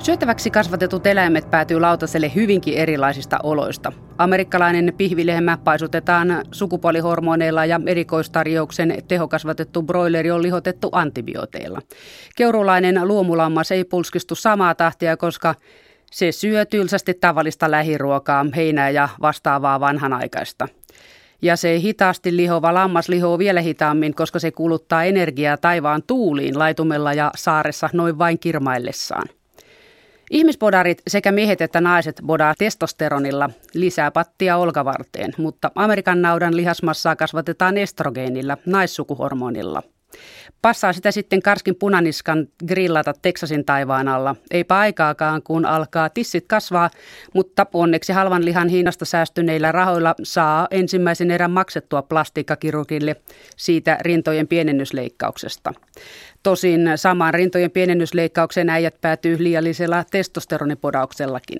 Syötäväksi kasvatetut eläimet päätyy lautaselle hyvinkin erilaisista oloista. Amerikkalainen pihvilehmä paisutetaan sukupuolihormoneilla ja erikoistarjouksen tehokasvatettu broileri on lihotettu antibiooteilla. Keurulainen luomulammas ei pulskistu samaa tahtia, koska se syö tylsästi tavallista lähiruokaa, heinää ja vastaavaa vanhanaikaista. Ja se hitaasti lihova lammas lihoo vielä hitaammin, koska se kuluttaa energiaa taivaan tuuliin laitumella ja saaressa noin vain kirmaillessaan. Ihmisbodarit sekä miehet että naiset bodaa testosteronilla lisää pattia olkavarteen, mutta Amerikan naudan lihasmassaa kasvatetaan estrogeenilla, naissukuhormonilla. Passaa sitä sitten karskin punaniskan grillata Teksasin taivaan alla. Eipä aikaakaan, kun alkaa tissit kasvaa, mutta onneksi halvan lihan hinnasta säästyneillä rahoilla saa ensimmäisen erän maksettua plastiikkakirurgille siitä rintojen pienennysleikkauksesta. Tosin samaan rintojen pienennysleikkaukseen äijät päätyy liiallisella testosteronipodauksella,kin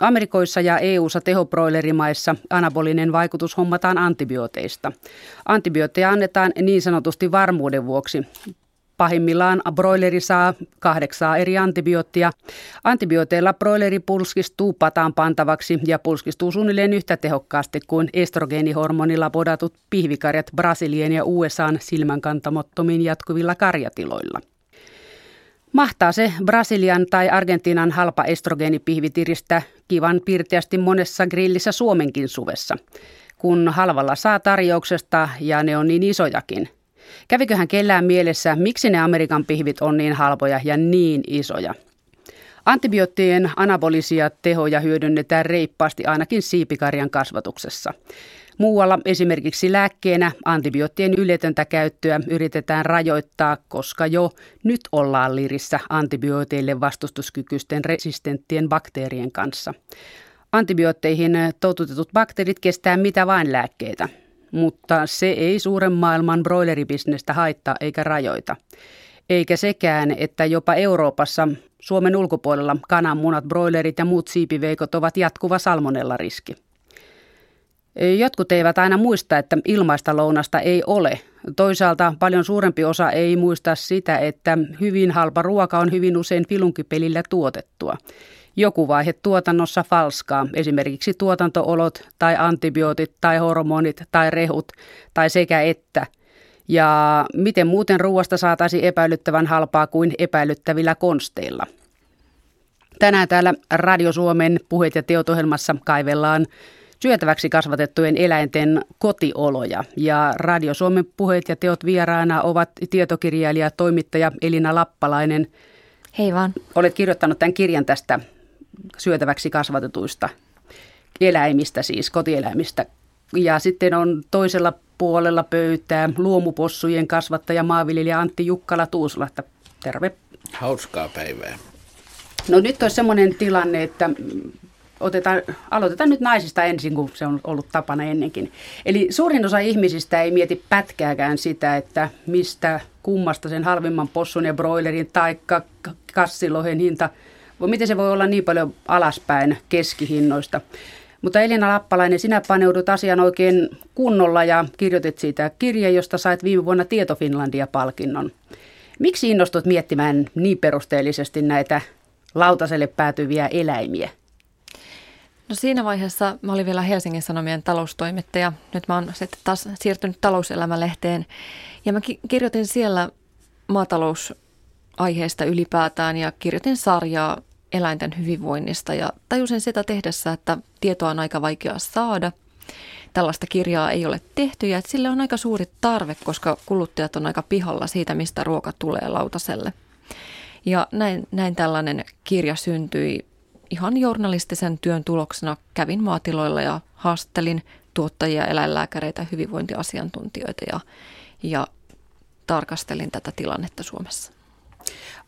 Amerikoissa ja EU-ssa tehobroilerimaissa anabolinen vaikutus hommataan antibiooteista. Antibiootteja annetaan niin sanotusti varmuuden vuoksi. Pahimmillaan broileri saa kahdeksaa eri antibioottia. Antibiooteilla broileri pulskistuu pataan pantavaksi ja pulskistuu suunnilleen yhtä tehokkaasti kuin estrogeenihormonilla podatut pihvikarjat Brasilien ja USAn silmänkantamottomiin jatkuvilla karjatiloilla. Mahtaa se Brasilian tai Argentiinan halpa estrogeenipihvi tiristä kivan pirteästi monessa grillissä Suomenkin suvessa, kun halvalla saa tarjouksesta ja ne on niin isojakin. Käviköhän kellään mielessä, miksi ne Amerikan pihvit on niin halpoja ja niin isoja? Antibioottien anabolisia tehoja hyödynnetään reippaasti ainakin siipikarjan kasvatuksessa. Muualla esimerkiksi lääkkeenä antibioottien yletöntä käyttöä yritetään rajoittaa, koska jo nyt ollaan lirissä antibiooteille vastustuskykyisten resistenttien bakteerien kanssa. Antibiootteihin totutetut bakteerit kestää mitä vain lääkkeitä, mutta se ei suuren maailman broileribisnestä haittaa eikä rajoita. Eikä sekään, että jopa Euroopassa, Suomen ulkopuolella, kananmunat, broilerit ja muut siipiveikot ovat jatkuva salmonella-riski. Jotkut eivät aina muista, että ilmaista lounasta ei ole. Toisaalta paljon suurempi osa ei muista sitä, että hyvin halpa ruoka on hyvin usein filunkipelillä tuotettua. Joku vaihe tuotannossa falskaa, esimerkiksi tuotantoolot tai antibiootit tai hormonit tai rehut tai sekä että. Ja miten muuten ruoasta saataisiin epäilyttävän halpaa kuin epäilyttävillä konsteilla. Tänään täällä Radio Suomen puheet ja teotohjelmassa kaivellaan syötäväksi kasvatettujen eläinten kotioloja. Ja Radio Suomen puheet ja teot vieraana ovat tietokirjailija, toimittaja Elina Lappalainen. Hei vaan. Olet kirjoittanut tämän kirjan tästä syötäväksi kasvatetuista eläimistä, siis kotieläimistä. Ja sitten on toisella puolella pöytää luomupossujen kasvattaja maanviljelijä Antti Jukkala Tuusulahta. Terve. Hauskaa päivää. No nyt on semmoinen tilanne, että otetaan, aloitetaan nyt naisista ensin, kun se on ollut tapana ennenkin. Eli suurin osa ihmisistä ei mieti pätkääkään sitä, että mistä kummasta sen halvimman possun ja broilerin tai kassilohen hinta, miten se voi olla niin paljon alaspäin keskihinnoista. Mutta Elina Lappalainen, sinä paneudut asian oikein kunnolla ja kirjoitit siitä kirja, josta sait viime vuonna Tieto Finlandia-palkinnon. Miksi innostut miettimään niin perusteellisesti näitä lautaselle päätyviä eläimiä? No siinä vaiheessa mä olin vielä Helsingin Sanomien taloustoimittaja. Nyt mä oon sitten taas siirtynyt talouselämälehteen. Ja mä kirjoitin siellä maatalousaiheesta ylipäätään ja kirjoitin sarjaa eläinten hyvinvoinnista. Ja tajusin sitä tehdessä, että tietoa on aika vaikea saada. Tällaista kirjaa ei ole tehty ja sille on aika suuri tarve, koska kuluttajat on aika pihalla siitä, mistä ruoka tulee lautaselle. Ja näin, näin tällainen kirja syntyi ihan journalistisen työn tuloksena kävin maatiloilla ja haastelin tuottajia, eläinlääkäreitä, hyvinvointiasiantuntijoita ja, ja tarkastelin tätä tilannetta Suomessa.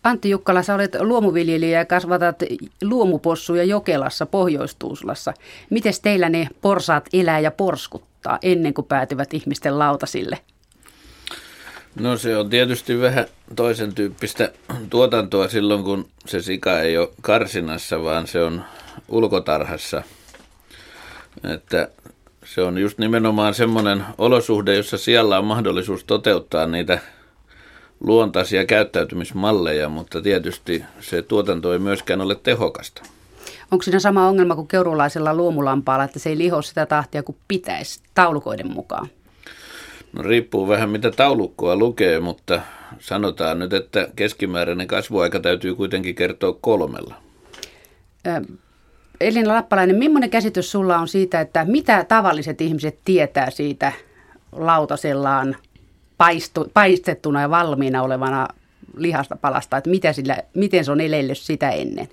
Antti Jukkala, sä olet luomuviljelijä ja kasvatat luomupossuja Jokelassa, Pohjois-Tuusulassa. Miten teillä ne porsaat elää ja porskuttaa ennen kuin päätyvät ihmisten lautasille? No se on tietysti vähän toisen tyyppistä tuotantoa silloin, kun se sika ei ole karsinassa, vaan se on ulkotarhassa. Että se on just nimenomaan semmoinen olosuhde, jossa siellä on mahdollisuus toteuttaa niitä luontaisia käyttäytymismalleja, mutta tietysti se tuotanto ei myöskään ole tehokasta. Onko siinä sama ongelma kuin keurulaisella luomulampaalla, että se ei liho sitä tahtia kuin pitäisi taulukoiden mukaan? No riippuu vähän mitä taulukkoa lukee, mutta sanotaan nyt, että keskimääräinen kasvuaika täytyy kuitenkin kertoa kolmella. Elina Lappalainen, millainen käsitys sulla on siitä, että mitä tavalliset ihmiset tietää siitä lautasellaan paistu, paistettuna ja valmiina olevana lihasta palasta, että mitä sillä, miten se on elellyt sitä ennen?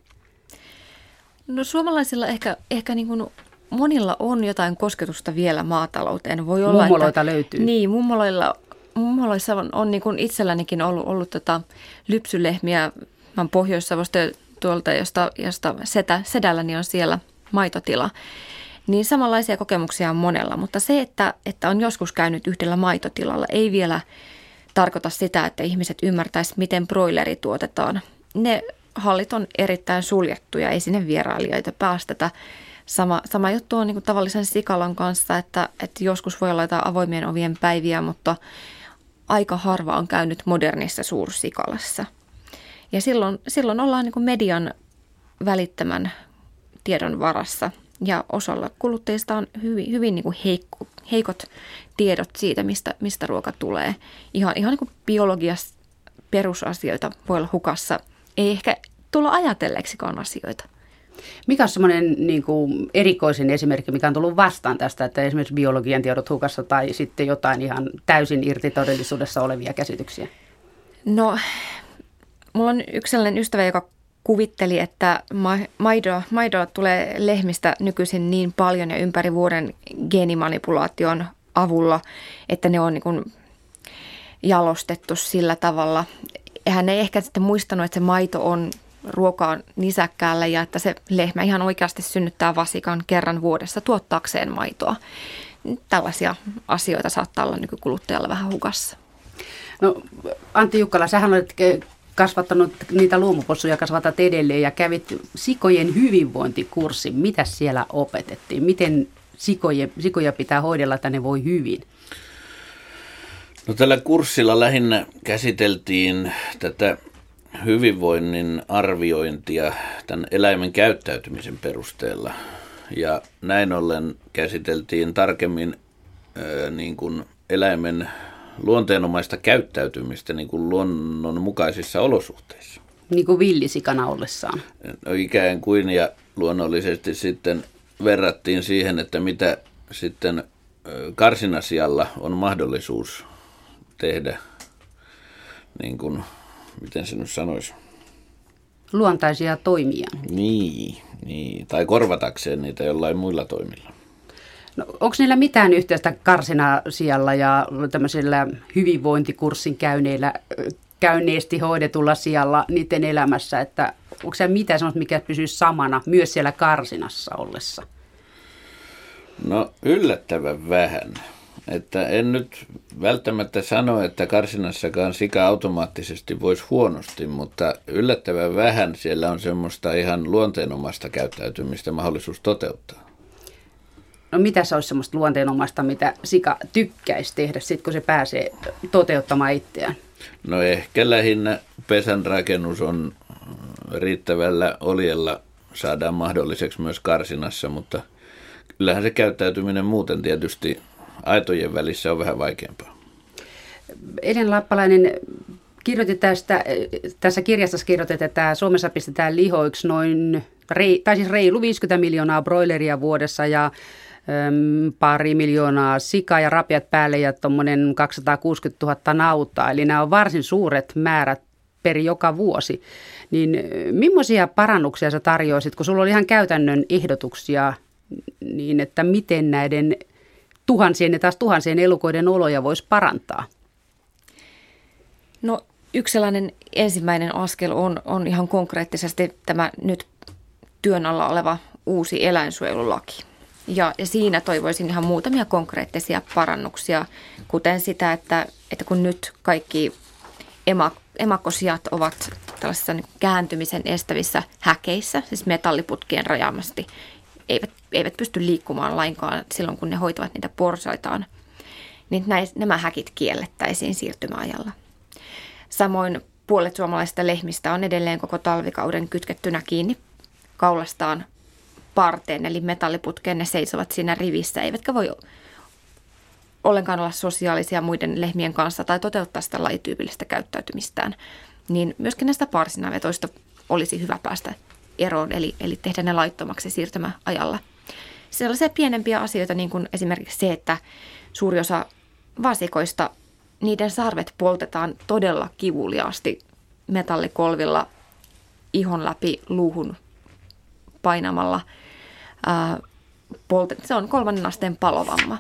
No suomalaisilla ehkä, ehkä niin kuin monilla on jotain kosketusta vielä maatalouteen. Voi olla, Mummoloita että, löytyy. Niin, mummoloilla, mummoloissa on, on niin kuin itsellänikin ollut, ollut tota lypsylehmiä. Mä Pohjois-Savosta tuolta, josta, josta setä, sedälläni on siellä maitotila. Niin samanlaisia kokemuksia on monella, mutta se, että, että on joskus käynyt yhdellä maitotilalla, ei vielä tarkoita sitä, että ihmiset ymmärtäisivät, miten broileri tuotetaan. Ne hallit on erittäin suljettuja, ei sinne vierailijoita päästetä. Sama, sama juttu on niin tavallisen sikalan kanssa, että, että joskus voi olla jotain avoimien ovien päiviä, mutta aika harva on käynyt modernissa suursikalassa. Ja silloin, silloin ollaan niin median välittämän tiedon varassa ja osalla kuluttajista on hyvin, hyvin niin heikko, heikot tiedot siitä, mistä, mistä ruoka tulee. Ihan, ihan niin biologiassa perusasioita voi olla hukassa. Ei ehkä tulla ajatelleeksikaan asioita. Mikä on semmoinen niin kuin erikoisin esimerkki, mikä on tullut vastaan tästä, että esimerkiksi biologian tiedot hukassa tai sitten jotain ihan täysin irti todellisuudessa olevia käsityksiä? No, mulla on yksi sellainen ystävä, joka kuvitteli, että maidoa, maidoa tulee lehmistä nykyisin niin paljon ja ympäri vuoden geenimanipulaation avulla, että ne on niin kuin jalostettu sillä tavalla. Hän ei ehkä sitten muistanut, että se maito on ruokaa nisäkkäällä ja että se lehmä ihan oikeasti synnyttää vasikan kerran vuodessa tuottaakseen maitoa. Tällaisia asioita saattaa olla nykykuluttajalla vähän hukassa. No Antti Jukkala, sähän olet kasvattanut niitä luomupossuja, kasvatat edelleen ja kävit sikojen hyvinvointikurssin. Mitä siellä opetettiin? Miten sikoje, sikoja pitää hoidella, että ne voi hyvin? No tällä kurssilla lähinnä käsiteltiin tätä hyvinvoinnin arviointia tämän eläimen käyttäytymisen perusteella. Ja näin ollen käsiteltiin tarkemmin ää, niin kuin eläimen luonteenomaista käyttäytymistä niin kuin luonnonmukaisissa olosuhteissa. Niin kuin villisikana ollessaan. No ikään kuin ja luonnollisesti sitten verrattiin siihen, että mitä sitten karsinasialla on mahdollisuus tehdä niin kuin miten se nyt sanoisi? Luontaisia toimia. Niin, niin, tai korvatakseen niitä jollain muilla toimilla. No, onko niillä mitään yhteistä karsina siellä ja tämmöisellä hyvinvointikurssin käyneillä, käyneesti hoidetulla sijalla niiden elämässä, että onko se mitään sellaista, mikä pysyy samana myös siellä karsinassa ollessa? No yllättävän vähän. Että en nyt välttämättä sano, että karsinassakaan sika automaattisesti voisi huonosti, mutta yllättävän vähän siellä on semmoista ihan luonteenomasta käyttäytymistä mahdollisuus toteuttaa. No mitä se olisi semmoista luonteenomaista, mitä sika tykkäisi tehdä sitten, kun se pääsee toteuttamaan itseään? No ehkä lähinnä pesän rakennus on riittävällä oljella saadaan mahdolliseksi myös karsinassa, mutta kyllähän se käyttäytyminen muuten tietysti aitojen välissä on vähän vaikeampaa. Eden Lappalainen, kirjoitit tästä, tässä kirjassa kirjoitit, että Suomessa pistetään lihoiksi noin, tai siis reilu 50 miljoonaa broileria vuodessa ja pari miljoonaa sika ja rapiat päälle ja tuommoinen 260 000 nautaa. Eli nämä on varsin suuret määrät per joka vuosi. Niin millaisia parannuksia sä tarjoisit, kun sulla oli ihan käytännön ehdotuksia, niin että miten näiden tuhansien ja taas tuhansien elukoiden oloja voisi parantaa? No yksi sellainen ensimmäinen askel on, on ihan konkreettisesti tämä nyt työn alla oleva uusi eläinsuojelulaki. Ja, ja siinä toivoisin ihan muutamia konkreettisia parannuksia, kuten sitä, että, että kun nyt kaikki emak, emakkosijat ovat tällaisissa niin kääntymisen estävissä häkeissä, siis metalliputkien rajaamasti, eivät, eivät pysty liikkumaan lainkaan silloin, kun ne hoitavat niitä porsaitaan, niin näis, nämä häkit kiellettäisiin siirtymäajalla. Samoin puolet suomalaisista lehmistä on edelleen koko talvikauden kytkettynä kiinni kaulastaan parteen, eli metalliputkeen. Ne seisovat siinä rivissä, eivätkä voi ollenkaan olla sosiaalisia muiden lehmien kanssa tai toteuttaa sitä lajityypillistä käyttäytymistään. Niin myöskin näistä parsinavetoista olisi hyvä päästä eroon, eli, eli tehdä ne laittomaksi siirtymäajalla. Sellaisia pienempiä asioita, niin kuin esimerkiksi se, että suuri osa vasikoista, niiden sarvet poltetaan todella kivuliaasti metallikolvilla ihon läpi luuhun painamalla. Ää, poltet, se on kolmannen asteen palovamma.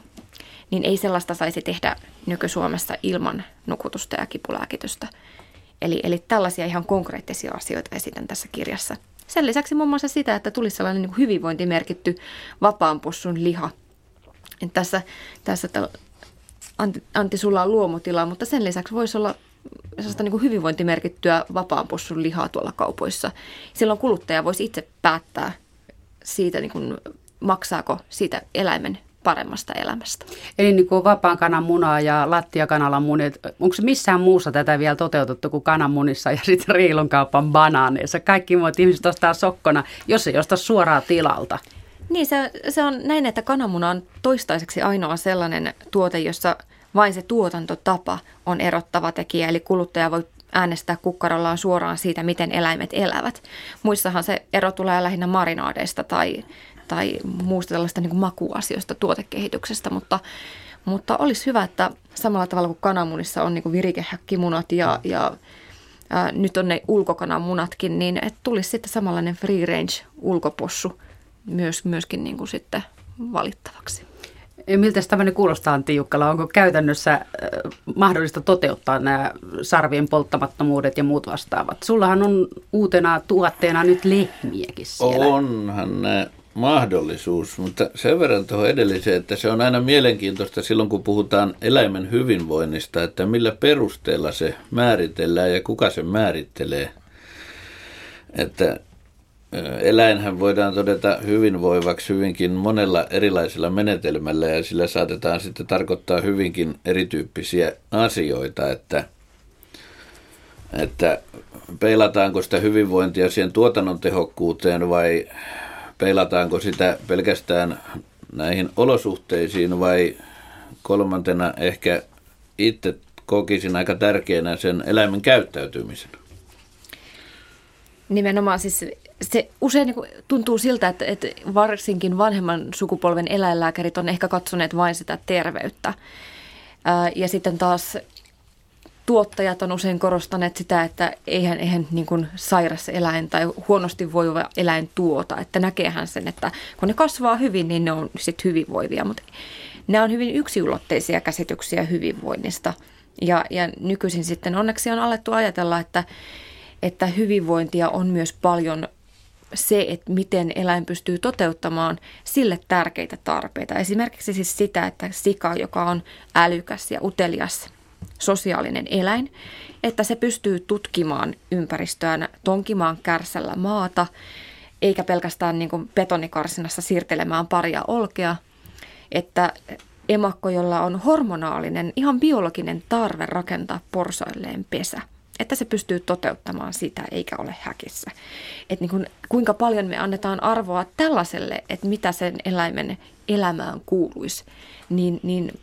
Niin ei sellaista saisi tehdä nyky-Suomessa ilman nukutusta ja kipulääkitystä. Eli, eli tällaisia ihan konkreettisia asioita esitän tässä kirjassa. Sen lisäksi muun muassa sitä, että tulisi sellainen niin hyvinvointimerkitty vapaanpussun liha. Et tässä tässä Antti, Antti, sulla on luomutila, mutta sen lisäksi voisi olla sellaista niin hyvinvointimerkittyä vapaanpussun lihaa tuolla kaupoissa. Silloin kuluttaja voisi itse päättää siitä, niin kuin, maksaako siitä eläimen paremmasta elämästä. Eli niin kuin vapaan kanan munaa ja lattiakanalan munit, onko se missään muussa tätä vielä toteutettu kuin kananmunissa ja sitten riilonkaupan banaaneissa? Kaikki muut ihmiset ostaa sokkona, jos ei osta suoraan tilalta. Niin, se, se on näin, että kananmuna on toistaiseksi ainoa sellainen tuote, jossa vain se tuotantotapa on erottava tekijä, eli kuluttaja voi äänestää kukkarollaan suoraan siitä, miten eläimet elävät. Muissahan se ero tulee lähinnä marinaadeista tai, tai muusta tällaista niin kuin makuasioista tuotekehityksestä, mutta, mutta olisi hyvä, että samalla tavalla kuin kananmunissa on niin kuin virikehäkkimunat ja, ja ää, nyt on ne ulkokananmunatkin, niin että tulisi sitten samanlainen free range ulkopossu myös, myöskin niin kuin sitten valittavaksi. Miltä tämmöinen kuulostaa, Antti Jukkala? Onko käytännössä mahdollista toteuttaa nämä sarvien polttamattomuudet ja muut vastaavat? Sullahan on uutena tuotteena nyt lehmiäkin siellä. Onhan ne mahdollisuus, mutta sen verran tuohon edelliseen, että se on aina mielenkiintoista silloin, kun puhutaan eläimen hyvinvoinnista, että millä perusteella se määritellään ja kuka se määrittelee. Että eläinhän voidaan todeta hyvinvoivaksi hyvinkin monella erilaisella menetelmällä ja sillä saatetaan sitten tarkoittaa hyvinkin erityyppisiä asioita, että, että peilataanko sitä hyvinvointia siihen tuotannon tehokkuuteen vai peilataanko sitä pelkästään näihin olosuhteisiin vai kolmantena ehkä itse kokisin aika tärkeänä sen eläimen käyttäytymisen. Nimenomaan siis se usein niin tuntuu siltä, että, että varsinkin vanhemman sukupolven eläinlääkärit on ehkä katsoneet vain sitä terveyttä. Ja sitten taas tuottajat on usein korostaneet sitä, että eihän, eihän niin kuin sairas eläin tai huonosti voiva eläin tuota. Että näkeehän sen, että kun ne kasvaa hyvin, niin ne on sitten hyvinvoivia. Mutta nämä on hyvin yksiulotteisia käsityksiä hyvinvoinnista. Ja, ja nykyisin sitten onneksi on alettu ajatella, että, että hyvinvointia on myös paljon se, että miten eläin pystyy toteuttamaan sille tärkeitä tarpeita. Esimerkiksi siis sitä, että sika, joka on älykäs ja utelias sosiaalinen eläin, että se pystyy tutkimaan ympäristöään, tonkimaan kärsällä maata, eikä pelkästään niin kuin betonikarsinassa siirtelemään paria olkea, että emakko, jolla on hormonaalinen, ihan biologinen tarve rakentaa porsoilleen pesä – että se pystyy toteuttamaan sitä eikä ole häkissä. Että niin kuin, kuinka paljon me annetaan arvoa tällaiselle, että mitä sen eläimen elämään kuuluisi, niin, niin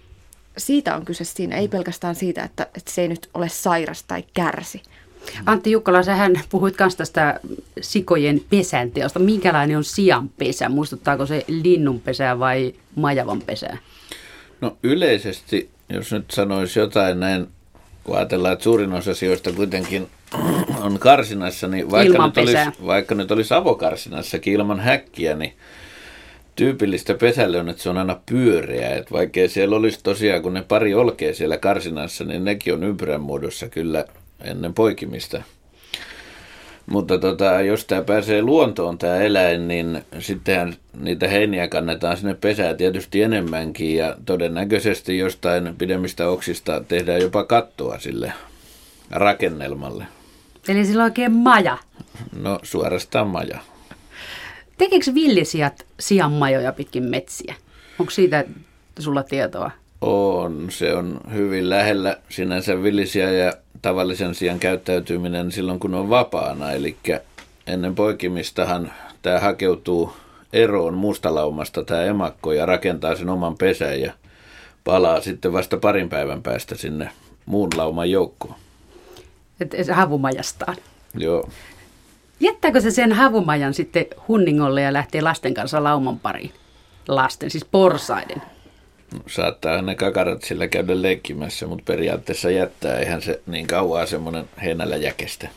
siitä on kyse siinä, ei pelkästään siitä, että, että se ei nyt ole sairas tai kärsi. Antti Jukkala, sähän puhuit myös tästä sikojen pesänteosta. Minkälainen on sian pesä? Muistuttaako se linnun pesää vai majavan pesää? No yleisesti, jos nyt sanoisi jotain näin kun ajatellaan, että suurin osa asioista kuitenkin on karsinassa, niin vaikka nyt, olisi, vaikka nyt olisi avokarsinassakin ilman häkkiä, niin tyypillistä pesälle on, että se on aina pyöreä. Että vaikkei siellä olisi tosiaan, kun ne pari olkee siellä karsinassa, niin nekin on ympyrän muodossa kyllä ennen poikimista. Mutta tota, jos tämä pääsee luontoon tämä eläin, niin sittenhän niitä heiniä kannetaan sinne pesää tietysti enemmänkin ja todennäköisesti jostain pidemmistä oksista tehdään jopa kattoa sille rakennelmalle. Eli sillä on oikein maja. No suorastaan maja. Tekeekö villisijat sianmajoja pitkin metsiä? Onko siitä sulla tietoa? On, se on hyvin lähellä sinänsä villisiä ja tavallisen sian käyttäytyminen silloin, kun on vapaana. Eli ennen poikimistahan tämä hakeutuu eroon mustalaumasta tämä emakko ja rakentaa sen oman pesän ja palaa sitten vasta parin päivän päästä sinne muun lauman joukkoon. Että havumajastaan. Joo. Jättääkö se sen havumajan sitten hunningolle ja lähtee lasten kanssa lauman pariin? Lasten, siis porsaiden. No, saattaa ne kakarat sillä käydä leikkimässä, mutta periaatteessa jättää. Eihän se niin kauaa semmoinen heinällä jäkestä.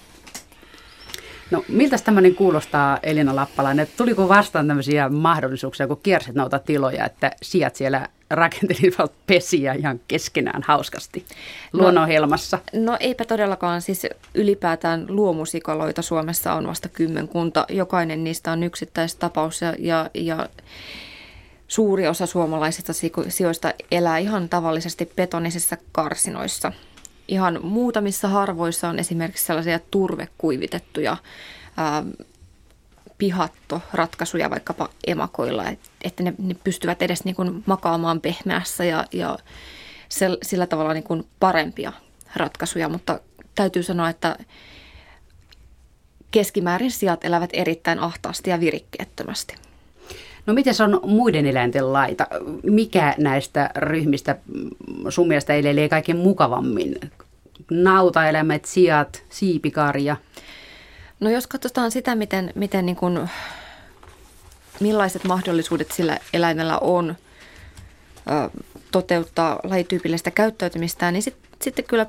No miltä tämmöinen kuulostaa Elina Lappalainen? Tuliko vastaan tämmöisiä mahdollisuuksia, kun kiersit noita tiloja, että sijat siellä rakentelivat pesiä ihan keskenään hauskasti luonnonhelmassa? No, no eipä todellakaan. Siis ylipäätään luomusikaloita Suomessa on vasta kymmenkunta. Jokainen niistä on yksittäistapaus ja, ja, ja suuri osa suomalaisista sijoista elää ihan tavallisesti betonisissa karsinoissa. Ihan muutamissa harvoissa on esimerkiksi sellaisia turvekuivitettuja ää, pihattoratkaisuja vaikkapa emakoilla, että ne, ne pystyvät edes niin kuin makaamaan pehmeässä ja, ja sillä tavalla niin kuin parempia ratkaisuja, mutta täytyy sanoa, että keskimäärin sijat elävät erittäin ahtaasti ja virikkeettömästi. No miten se on muiden eläinten laita? Mikä näistä ryhmistä sun mielestä elelee kaiken mukavammin? Nautaeläimet, sijat, siipikarja? No jos katsotaan sitä, miten, miten niin kuin, millaiset mahdollisuudet sillä eläimellä on ö, toteuttaa lajityypillistä käyttäytymistä, niin sit, sitten kyllä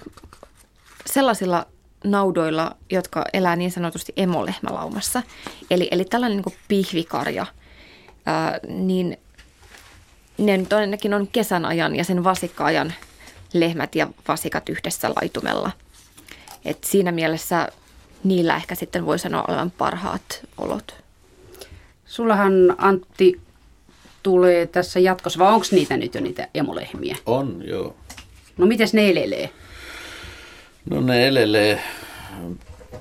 sellaisilla naudoilla, jotka elää niin sanotusti emolehmälaumassa, eli, eli tällainen niin pihvikarja, ää, niin ne nyt ainakin on kesän ajan ja sen vasikka-ajan lehmät ja vasikat yhdessä laitumella. Et siinä mielessä niillä ehkä sitten voi sanoa olevan parhaat olot. Sullahan Antti tulee tässä jatkossa, vai onko niitä nyt jo niitä emolehmiä? On, joo. No miten ne elelee? No ne elelee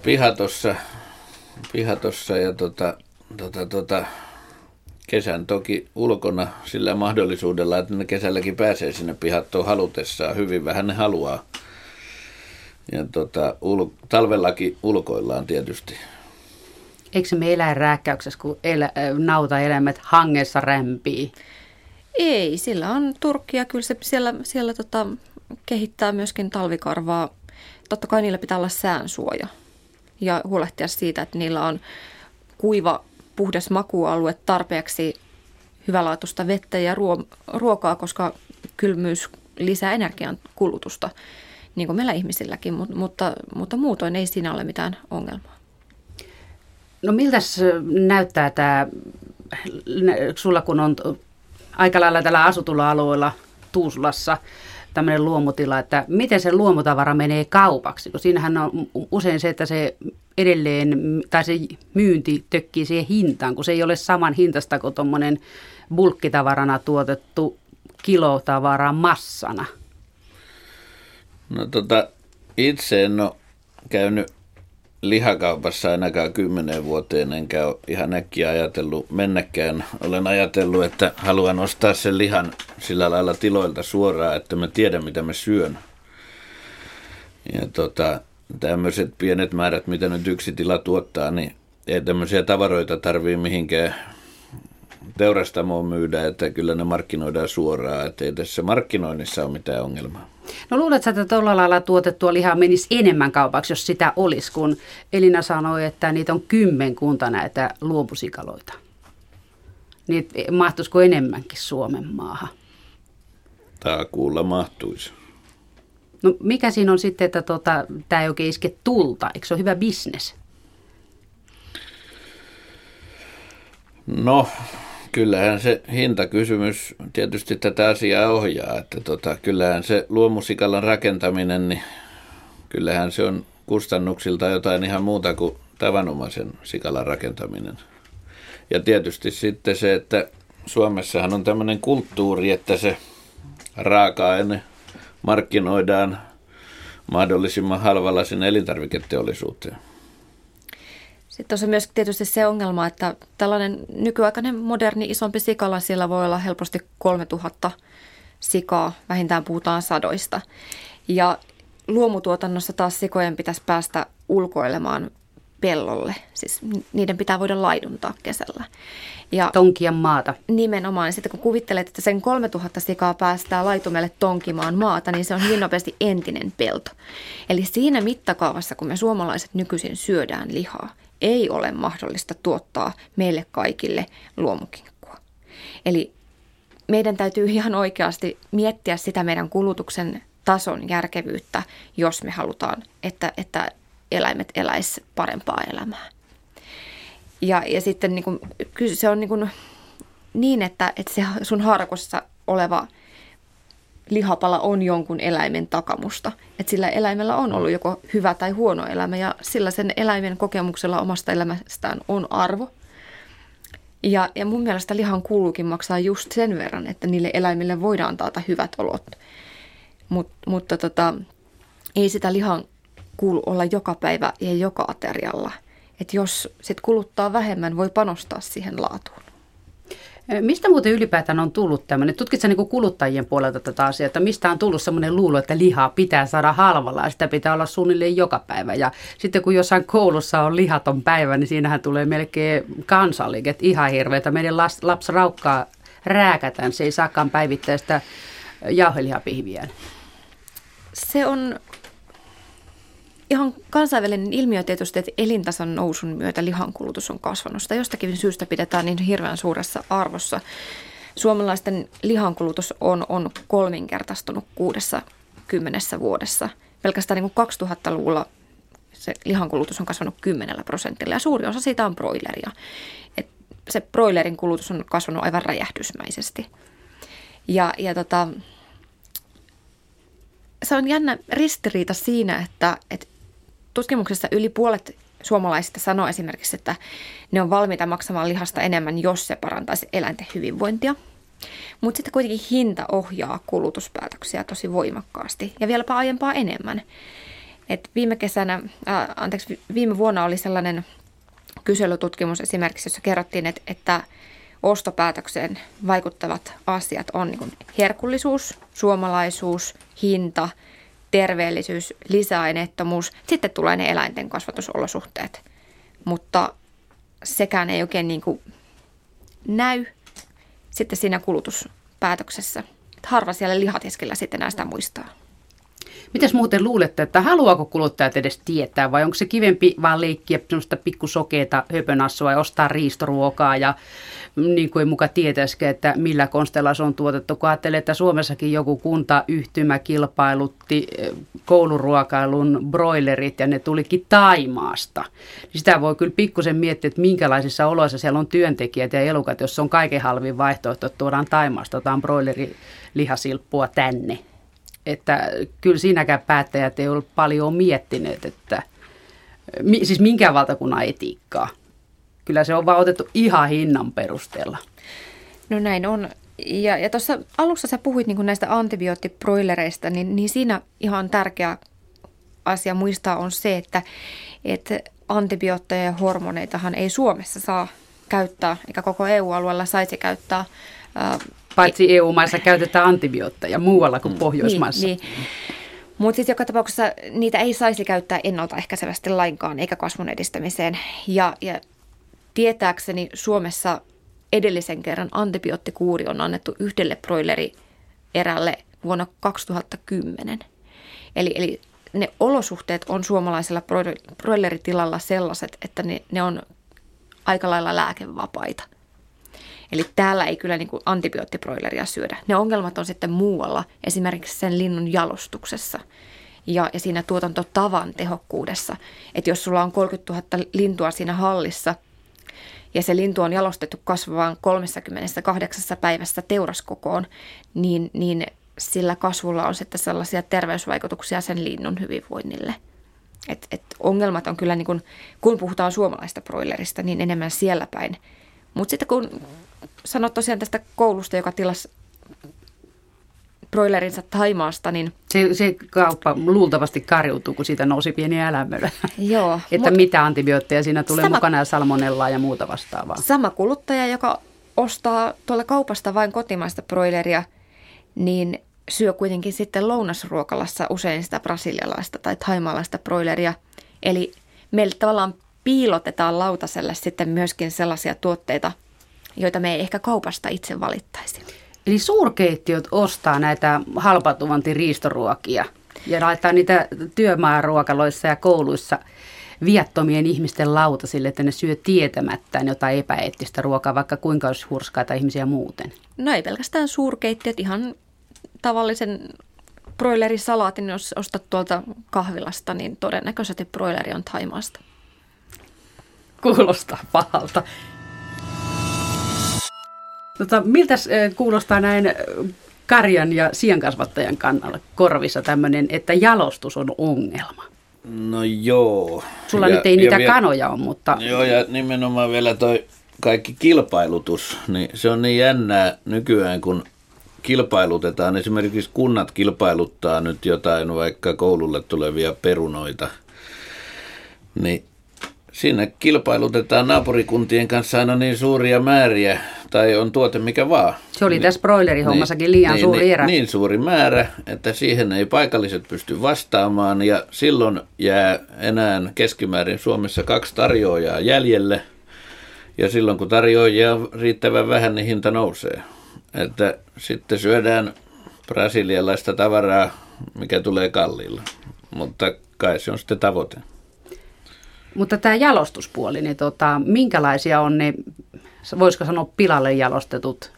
pihatossa, pihatossa ja tota, tota, tota, kesän toki ulkona sillä mahdollisuudella, että ne kesälläkin pääsee sinne pihattoon halutessaan. Hyvin vähän ne haluaa ja tota, ul, talvellakin ulkoillaan tietysti. Eikö se me eläinrääkkäyksessä, kun elä, nautaeläimet hangessa rämpii? Ei, sillä on turkkia. Kyllä se siellä, siellä tota, kehittää myöskin talvikarvaa. Totta kai niillä pitää olla säänsuoja ja huolehtia siitä, että niillä on kuiva, puhdas makualue tarpeeksi hyvälaatuista vettä ja ruokaa, koska kylmyys lisää energian kulutusta niin kuin meillä ihmisilläkin, mutta, mutta, mutta muutoin ei siinä ole mitään ongelmaa. No miltä näyttää tämä, sulla kun on aika lailla tällä asutulla alueella Tuusulassa tämmöinen luomutila, että miten se luomutavara menee kaupaksi, kun siinähän on usein se, että se edelleen, tai se myynti tökkii siihen hintaan, kun se ei ole saman hintasta kuin tuommoinen bulkkitavarana tuotettu kilotavara massana – No tota, itse en ole käynyt lihakaupassa ainakaan kymmenen vuoteen, enkä ole ihan äkkiä ajatellut mennäkään. Olen ajatellut, että haluan ostaa sen lihan sillä lailla tiloilta suoraan, että mä tiedän mitä mä syön. Ja tota, tämmöiset pienet määrät, mitä nyt yksi tila tuottaa, niin ei tämmöisiä tavaroita tarvii mihinkään teurastamoon myydä, että kyllä ne markkinoidaan suoraan, että ei tässä markkinoinnissa ole mitään ongelmaa. No luuletko, että tuolla lailla tuotettua lihaa menisi enemmän kaupaksi, jos sitä olisi, kun Elina sanoi, että niitä on kymmenkunta näitä luomusikaloita. Niin mahtuisiko enemmänkin Suomen maahan? kuulla mahtuisi. No mikä siinä on sitten, että tota, tämä ei oikein iske tulta? Eikö se ole hyvä bisnes? No, kyllähän se hintakysymys tietysti tätä asiaa ohjaa, että tota, kyllähän se luomusikalan rakentaminen, niin kyllähän se on kustannuksilta jotain ihan muuta kuin tavanomaisen sikalan rakentaminen. Ja tietysti sitten se, että Suomessahan on tämmöinen kulttuuri, että se raaka-aine markkinoidaan mahdollisimman halvalla sinne elintarviketeollisuuteen. Sitten on se myös tietysti se ongelma, että tällainen nykyaikainen moderni isompi sikala, siellä voi olla helposti 3000 sikaa, vähintään puhutaan sadoista. Ja luomutuotannossa taas sikojen pitäisi päästä ulkoilemaan pellolle. Siis niiden pitää voida laiduntaa kesällä. Ja Tonkia maata. Nimenomaan. Sitten kun kuvittelet, että sen 3000 sikaa päästää laitumelle tonkimaan maata, niin se on hyvin nopeasti entinen pelto. Eli siinä mittakaavassa, kun me suomalaiset nykyisin syödään lihaa, ei ole mahdollista tuottaa meille kaikille luomukinkkua. Eli meidän täytyy ihan oikeasti miettiä sitä meidän kulutuksen tason järkevyyttä, jos me halutaan, että, että eläimet eläisivät parempaa elämää. Ja, ja sitten niin kuin, se on niin, kuin niin että, että se sun harkossa oleva lihapala on jonkun eläimen takamusta. Että sillä eläimellä on ollut joko hyvä tai huono elämä ja sillä sen eläimen kokemuksella omasta elämästään on arvo. Ja, ja mun mielestä lihan kuuluukin maksaa just sen verran, että niille eläimille voidaan taata hyvät olot. Mut, mutta tota, ei sitä lihan kuulu olla joka päivä ja joka aterialla. Että jos sit kuluttaa vähemmän, voi panostaa siihen laatuun. Mistä muuten ylipäätään on tullut tämmöinen, tutkitko niin kuluttajien puolelta tätä asiaa, että mistä on tullut semmoinen luulo, että lihaa pitää saada halvalla ja sitä pitää olla suunnilleen joka päivä. Ja sitten kun jossain koulussa on lihaton päivä, niin siinähän tulee melkein kansalliket, ihan hirveätä. Meidän lapsi raukkaa rääkätään, se ei saakaan päivittäistä jauhelihapihviä. Se on ihan kansainvälinen ilmiö tietysti, että elintason nousun myötä lihankulutus on kasvanut. Sitä jostakin syystä pidetään niin hirveän suuressa arvossa. Suomalaisten lihankulutus on, on kolminkertaistunut kuudessa kymmenessä vuodessa. Pelkästään niin kuin 2000-luvulla se lihankulutus on kasvanut 10 prosentilla ja suuri osa siitä on broileria. Et se broilerin kulutus on kasvanut aivan räjähdysmäisesti. Ja, ja tota, se on jännä ristiriita siinä, että, että tutkimuksessa yli puolet suomalaisista sanoo esimerkiksi, että ne on valmiita maksamaan lihasta enemmän, jos se parantaisi eläinten hyvinvointia. Mutta sitten kuitenkin hinta ohjaa kulutuspäätöksiä tosi voimakkaasti ja vieläpä aiempaa enemmän. Et viime kesänä, äh, anteeksi, viime vuonna oli sellainen kyselytutkimus esimerkiksi, jossa kerrottiin, että, että ostopäätökseen vaikuttavat asiat on niin herkullisuus, suomalaisuus, hinta – terveellisyys, lisäaineettomuus. Sitten tulee ne eläinten kasvatusolosuhteet. Mutta sekään ei oikein niin kuin näy sitten siinä kulutuspäätöksessä. Harva siellä lihatiskillä sitten näistä muistaa. Mitäs muuten luulette, että haluaako kuluttajat edes tietää vai onko se kivempi vaan leikkiä semmoista pikkusokeita höpönassua ja ostaa riistoruokaa ja niin kuin muka tietäisikö, että millä konstella se on tuotettu. Kun ajattelee, että Suomessakin joku kuntayhtymä kilpailutti eh, kouluruokailun broilerit ja ne tulikin Taimaasta. Niin sitä voi kyllä pikkusen miettiä, että minkälaisissa oloissa siellä on työntekijät ja elukat, jos on kaiken halvin vaihtoehto, että tuodaan Taimaasta jotain broilerilihasilppua tänne. Että kyllä siinäkään päättäjät ei ole paljon miettineet, että siis minkään valtakunnan etiikkaa. Kyllä se on vaan otettu ihan hinnan perusteella. No näin on. Ja, ja tuossa alussa sä puhuit niin näistä antibioottiproilereista, niin, niin siinä ihan tärkeä asia muistaa on se, että, että antibiootteja ja hormoneitahan ei Suomessa saa käyttää, eikä koko EU-alueella saisi käyttää. Paitsi EU-maissa käytetään antibiootteja muualla kuin mm. Pohjoismaissa. Niin, niin. Mutta siis joka tapauksessa niitä ei saisi käyttää ennaltaehkäisevästi lainkaan, eikä kasvun edistämiseen. Ja, ja Tietääkseni Suomessa edellisen kerran antibioottikuuri on annettu yhdelle broilerierälle vuonna 2010. Eli, eli ne olosuhteet on suomalaisella broileritilalla sellaiset, että ne, ne on aika lailla lääkevapaita. Eli täällä ei kyllä niin antibioottiproileria syödä. Ne ongelmat on sitten muualla, esimerkiksi sen linnun jalostuksessa ja, ja siinä tuotantotavan tehokkuudessa. Että jos sulla on 30 000 lintua siinä hallissa – ja se lintu on jalostettu kasvavaan 38 päivässä teuraskokoon, niin, niin sillä kasvulla on sitten sellaisia terveysvaikutuksia sen linnun hyvinvoinnille. Et, et ongelmat on kyllä, niin kun, kun puhutaan suomalaista broilerista, niin enemmän siellä päin. Mutta sitten kun sanot tosiaan tästä koulusta, joka tilasi broilerinsa Taimaasta, niin... Se, se kauppa luultavasti karjuutuu, kun siitä nousi pieni älämölä. Joo. että mut, mitä antibiootteja siinä tulee sama, mukana ja salmonellaa ja muuta vastaavaa. Sama kuluttaja, joka ostaa tuolla kaupasta vain kotimaista broileria, niin syö kuitenkin sitten lounasruokalassa usein sitä brasilialaista tai taimaalaista broileria. Eli meille tavallaan piilotetaan lautaselle sitten myöskin sellaisia tuotteita, joita me ei ehkä kaupasta itse valittaisi. Eli suurkeittiöt ostaa näitä halpatuvanti-riistoruokia ja laittaa niitä työmaaruokaloissa ja kouluissa viattomien ihmisten lautasille, että ne syö tietämättään jotain epäeettistä ruokaa, vaikka kuinka olisi hurskaita ihmisiä muuten. No ei pelkästään suurkeittiöt, ihan tavallisen broilerisalaatin, jos ostat tuolta kahvilasta, niin todennäköisesti broileri on Taimaasta. Kuulostaa pahalta. Tota, miltä kuulostaa näin karjan ja siankasvattajan kannalla korvissa tämmöinen, että jalostus on ongelma? No joo. Sulla ja, nyt ei niitä vielä, kanoja ole, mutta... Joo, ja nimenomaan vielä toi kaikki kilpailutus, niin se on niin jännää nykyään, kun kilpailutetaan. Esimerkiksi kunnat kilpailuttaa nyt jotain, vaikka koululle tulevia perunoita. Niin siinä kilpailutetaan naapurikuntien kanssa aina niin suuria määriä, tai on tuote mikä vaan. Se oli niin, tässä broilerihommassakin niin, liian niin, suuri niin, erä. Niin suuri määrä, että siihen ei paikalliset pysty vastaamaan, ja silloin jää enää keskimäärin Suomessa kaksi tarjoajaa jäljelle, ja silloin kun tarjoajia on riittävän vähän, niin hinta nousee. Että sitten syödään brasilialaista tavaraa, mikä tulee kalliilla, mutta kai se on sitten tavoite. Mutta tämä jalostuspuoli, niin tota, minkälaisia on ne, voisiko sanoa pilalle jalostetut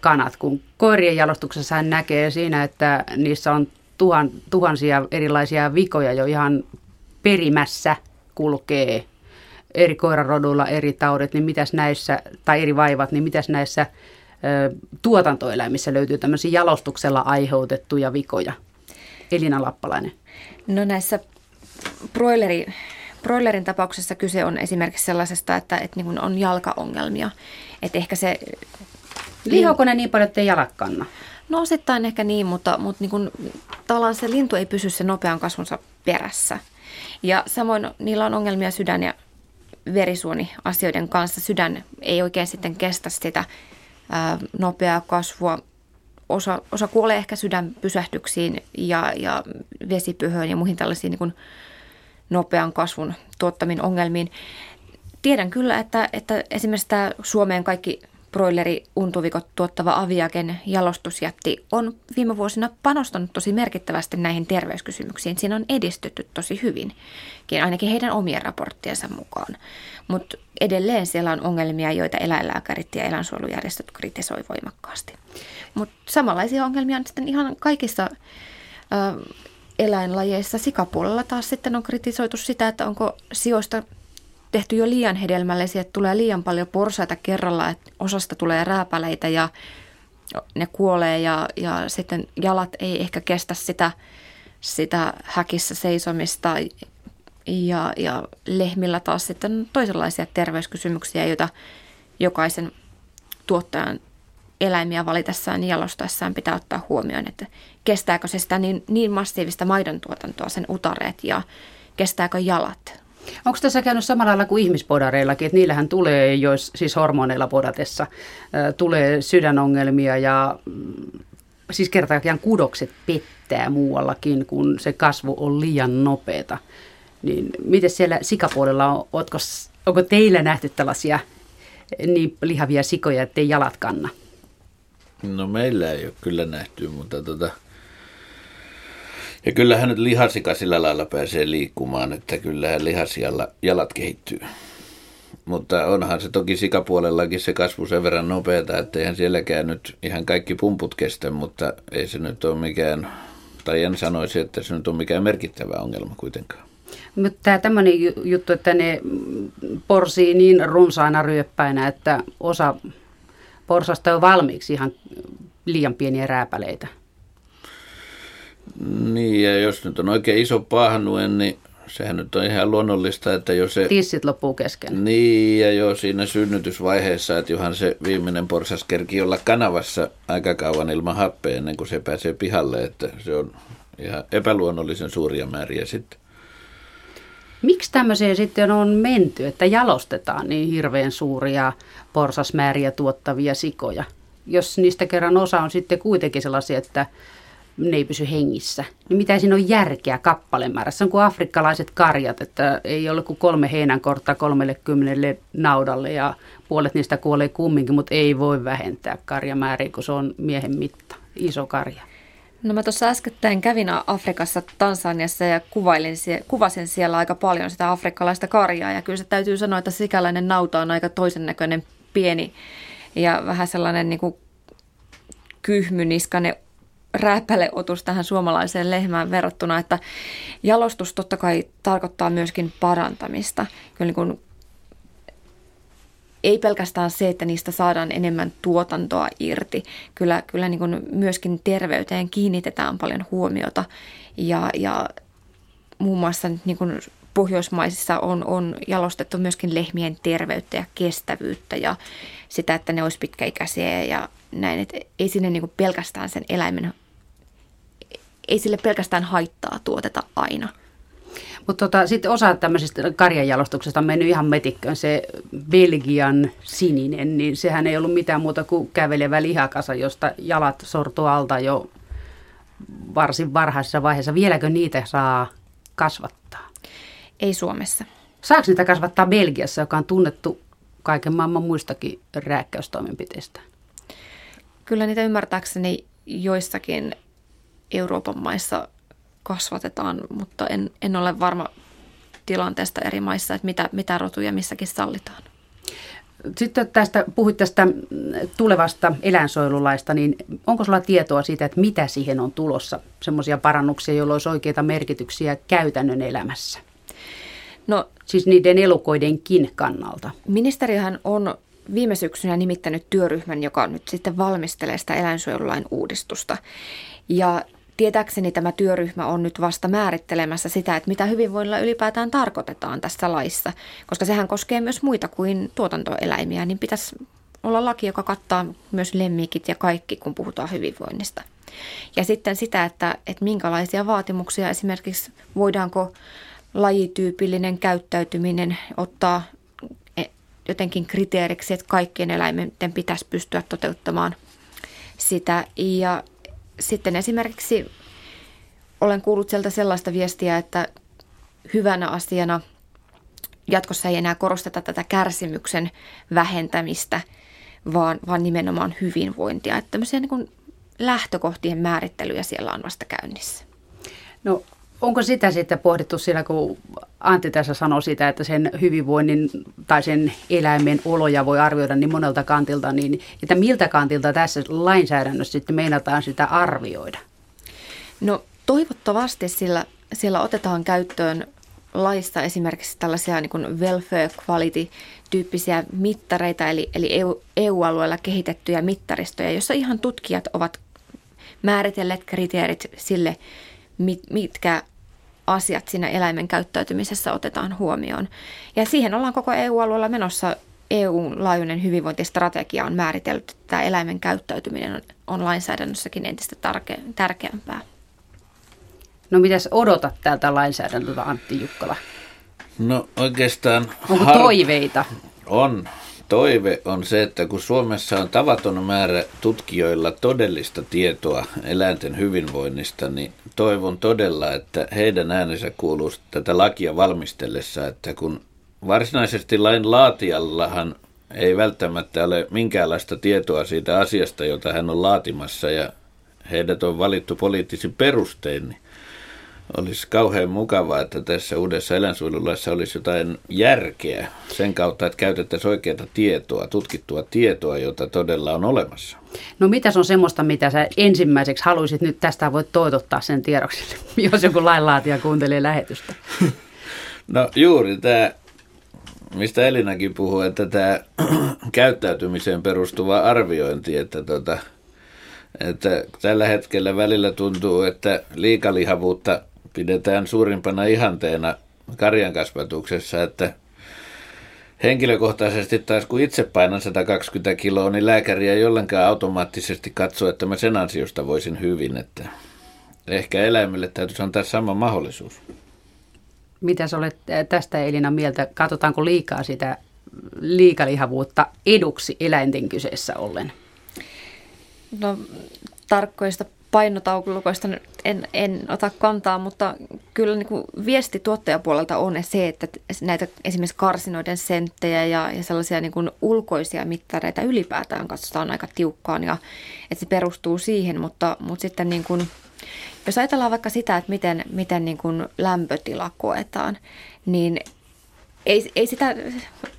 kanat, kun koirien jalostuksessa hän näkee siinä, että niissä on tuhan, tuhansia erilaisia vikoja jo ihan perimässä kulkee eri koiraroduilla eri taudet, niin mitäs näissä, tai eri vaivat, niin mitäs näissä tuotantoeläimissä löytyy tämmöisiä jalostuksella aiheutettuja vikoja? Elina Lappalainen. No näissä broileri Broilerin tapauksessa kyse on esimerkiksi sellaisesta, että, että niin on jalkaongelmia. Että ehkä se... Lihoako ne niin paljon, että ei jalat kanna? No osittain ehkä niin, mutta, mutta niin kuin, tavallaan se lintu ei pysy sen nopean kasvunsa perässä. Ja samoin niillä on ongelmia sydän- ja verisuoniasioiden kanssa. Sydän ei oikein sitten kestä sitä ää, nopeaa kasvua. Osa, osa kuolee ehkä sydänpysähdyksiin ja, ja vesipyhöön ja muihin tällaisiin niin kuin, nopean kasvun tuottamiin ongelmiin. Tiedän kyllä, että, että esimerkiksi tämä Suomeen kaikki broileri untuvikot tuottava Aviaken jalostusjätti on viime vuosina panostanut tosi merkittävästi näihin terveyskysymyksiin. Siinä on edistytty tosi hyvin, ainakin heidän omien raporttiensa mukaan. Mutta edelleen siellä on ongelmia, joita eläinlääkärit ja eläinsuojelujärjestöt kritisoi voimakkaasti. Mutta samanlaisia ongelmia on sitten ihan kaikissa eläinlajeissa. Sikapuolella taas sitten on kritisoitu sitä, että onko sijoista tehty jo liian hedelmällisiä, että tulee liian paljon porsaita kerralla, että osasta tulee rääpäleitä ja ne kuolee ja, ja sitten jalat ei ehkä kestä sitä, sitä häkissä seisomista ja, ja lehmillä taas sitten toisenlaisia terveyskysymyksiä, joita jokaisen tuottajan eläimiä valitessaan ja jalostaessaan pitää ottaa huomioon, että kestääkö se sitä niin, niin massiivista maidon tuotantoa, sen utareet ja kestääkö jalat. Onko tässä käynyt samalla lailla kuin ihmispodareillakin, että niillähän tulee, jos siis hormoneilla podatessa, tulee sydänongelmia ja mm, siis kertaakaan kudokset pettää muuallakin, kun se kasvu on liian nopeata. Niin miten siellä sikapuolella on, ootko, onko teillä nähty tällaisia niin lihavia sikoja, ettei jalat kanna? No meillä ei ole kyllä nähty, mutta tota, ja kyllähän nyt lihasika sillä lailla pääsee liikkumaan, että kyllähän lihasialla jalat kehittyy. Mutta onhan se toki sikapuolellakin se kasvu sen verran nopeata, että eihän sielläkään nyt ihan kaikki pumput kestä, mutta ei se nyt ole mikään, tai en sanoisi, että se nyt on mikään merkittävä ongelma kuitenkaan. Mutta tämä tämmöinen juttu, että ne porsii niin runsaana ryöppäinä, että osa porsasta on valmiiksi ihan liian pieniä rääpäleitä. Niin, ja jos nyt on oikein iso pahnue, niin sehän nyt on ihan luonnollista, että jos se... Tissit loppuu kesken. Niin, ja jo siinä synnytysvaiheessa, että johan se viimeinen porsas kerki olla kanavassa aika kauan ilman happea ennen kuin se pääsee pihalle, että se on ihan epäluonnollisen suuria määriä sitten. Miksi tämmöiseen sitten on menty, että jalostetaan niin hirveän suuria porsasmääriä tuottavia sikoja? Jos niistä kerran osa on sitten kuitenkin sellaisia, että ne ei pysy hengissä. Niin mitä siinä on järkeä kappalemäärässä? On kuin afrikkalaiset karjat, että ei ole kuin kolme heinänkortta kolmelle kymmenelle naudalle ja puolet niistä kuolee kumminkin, mutta ei voi vähentää karjamääriä, kun se on miehen mitta, iso karja. No mä tuossa äskettäin kävin Afrikassa Tansaniassa ja kuvailin, kuvasin siellä aika paljon sitä afrikkalaista karjaa ja kyllä se täytyy sanoa, että sikäläinen nauta on aika toisen näköinen pieni ja vähän sellainen niin kuin kyhmyniskainen rääpäleotus tähän suomalaiseen lehmään verrattuna, että jalostus totta kai tarkoittaa myöskin parantamista. Kyllä niin kuin ei pelkästään se, että niistä saadaan enemmän tuotantoa irti. Kyllä, kyllä niin kuin myöskin terveyteen kiinnitetään paljon huomiota ja, ja muun muassa niin kuin Pohjoismaisissa on, on jalostettu myöskin lehmien terveyttä ja kestävyyttä ja sitä, että ne olisi pitkäikäisiä ja näin. Että ei sinne niin kuin pelkästään sen eläimen, ei sille pelkästään haittaa tuoteta aina – mutta tota, sitten osa tämmöisestä karjanjalostuksesta on mennyt ihan metikköön. Se Belgian sininen, niin sehän ei ollut mitään muuta kuin kävelevä lihakasa, josta jalat sortu alta jo varsin varhaisessa vaiheessa. Vieläkö niitä saa kasvattaa? Ei Suomessa. Saako niitä kasvattaa Belgiassa, joka on tunnettu kaiken maailman muistakin rääkkäystoimenpiteistä? Kyllä niitä ymmärtääkseni joissakin Euroopan maissa kasvatetaan, mutta en, en ole varma tilanteesta eri maissa, että mitä, mitä rotuja missäkin sallitaan. Sitten tästä, puhuit tästä tulevasta eläinsuojelulaista, niin onko sulla tietoa siitä, että mitä siihen on tulossa? Semmoisia parannuksia, joilla olisi oikeita merkityksiä käytännön elämässä? No, siis niiden elukoidenkin kannalta. Ministeriöhän on viime syksynä nimittänyt työryhmän, joka nyt sitten valmistelee sitä eläinsuojelulain uudistusta. Ja Tietääkseni tämä työryhmä on nyt vasta määrittelemässä sitä, että mitä hyvinvoinnilla ylipäätään tarkoitetaan tässä laissa, koska sehän koskee myös muita kuin tuotantoeläimiä, niin pitäisi olla laki, joka kattaa myös lemmikit ja kaikki, kun puhutaan hyvinvoinnista. Ja sitten sitä, että, että minkälaisia vaatimuksia esimerkiksi voidaanko lajityypillinen käyttäytyminen ottaa e, jotenkin kriteeriksi, että kaikkien eläimenten pitäisi pystyä toteuttamaan sitä. Ja sitten esimerkiksi olen kuullut sieltä sellaista viestiä, että hyvänä asiana jatkossa ei enää korosteta tätä kärsimyksen vähentämistä, vaan, vaan nimenomaan hyvinvointia. Että tämmöisiä niin lähtökohtien määrittelyjä siellä on vasta käynnissä. No onko sitä sitten pohdittu siellä, kun Antti tässä sanoi sitä, että sen hyvinvoinnin tai sen eläimen oloja voi arvioida niin monelta kantilta, niin että miltä kantilta tässä lainsäädännössä sitten meinataan sitä arvioida? No toivottavasti sillä, siellä otetaan käyttöön laista esimerkiksi tällaisia niin kuin welfare quality tyyppisiä mittareita, eli, eli EU, EU-alueella kehitettyjä mittaristoja, joissa ihan tutkijat ovat määritelleet kriteerit sille, mitkä asiat siinä eläimen käyttäytymisessä otetaan huomioon. Ja siihen ollaan koko EU-alueella menossa. EU-laajuinen hyvinvointistrategia on määritellyt, että tämä eläimen käyttäytyminen on, on lainsäädännössäkin entistä tarke, tärkeämpää. No mitäs odotat täältä lainsäädännöltä Antti Jukkala? No oikeastaan... Onko har... toiveita? On toive on se, että kun Suomessa on tavaton määrä tutkijoilla todellista tietoa eläinten hyvinvoinnista, niin toivon todella, että heidän äänensä kuuluu tätä lakia valmistellessa, että kun varsinaisesti lain laatijallahan ei välttämättä ole minkäänlaista tietoa siitä asiasta, jota hän on laatimassa ja heidät on valittu poliittisin perustein, niin olisi kauhean mukavaa, että tässä uudessa eläinsuojelulaissa olisi jotain järkeä sen kautta, että käytettäisiin oikeaa tietoa, tutkittua tietoa, jota todella on olemassa. No mitä on semmoista, mitä sä ensimmäiseksi haluaisit nyt tästä voit toitottaa sen tiedoksi, jos joku lainlaatija kuuntelee lähetystä? No juuri tämä, mistä Elinakin puhuu, että tämä käyttäytymiseen perustuva arviointi, että tota, että tällä hetkellä välillä tuntuu, että liikalihavuutta pidetään suurimpana ihanteena karjan kasvatuksessa, että henkilökohtaisesti taas kun itse painan 120 kiloa, niin lääkäri ei ollenkaan automaattisesti katso, että mä sen ansiosta voisin hyvin, että ehkä eläimelle täytyisi antaa sama mahdollisuus. Mitä olet tästä Elina mieltä? Katsotaanko liikaa sitä liikalihavuutta eduksi eläinten kyseessä ollen? No tarkkoista painotaulukoista en, en ota kantaa, mutta kyllä niin kuin viesti tuottajapuolelta on se, että näitä esimerkiksi karsinoiden senttejä ja, ja sellaisia niin kuin ulkoisia mittareita ylipäätään katsotaan aika tiukkaan ja että se perustuu siihen, mutta, mutta sitten niin kuin, jos ajatellaan vaikka sitä, että miten, miten niin kuin lämpötila koetaan, niin ei, ei sitä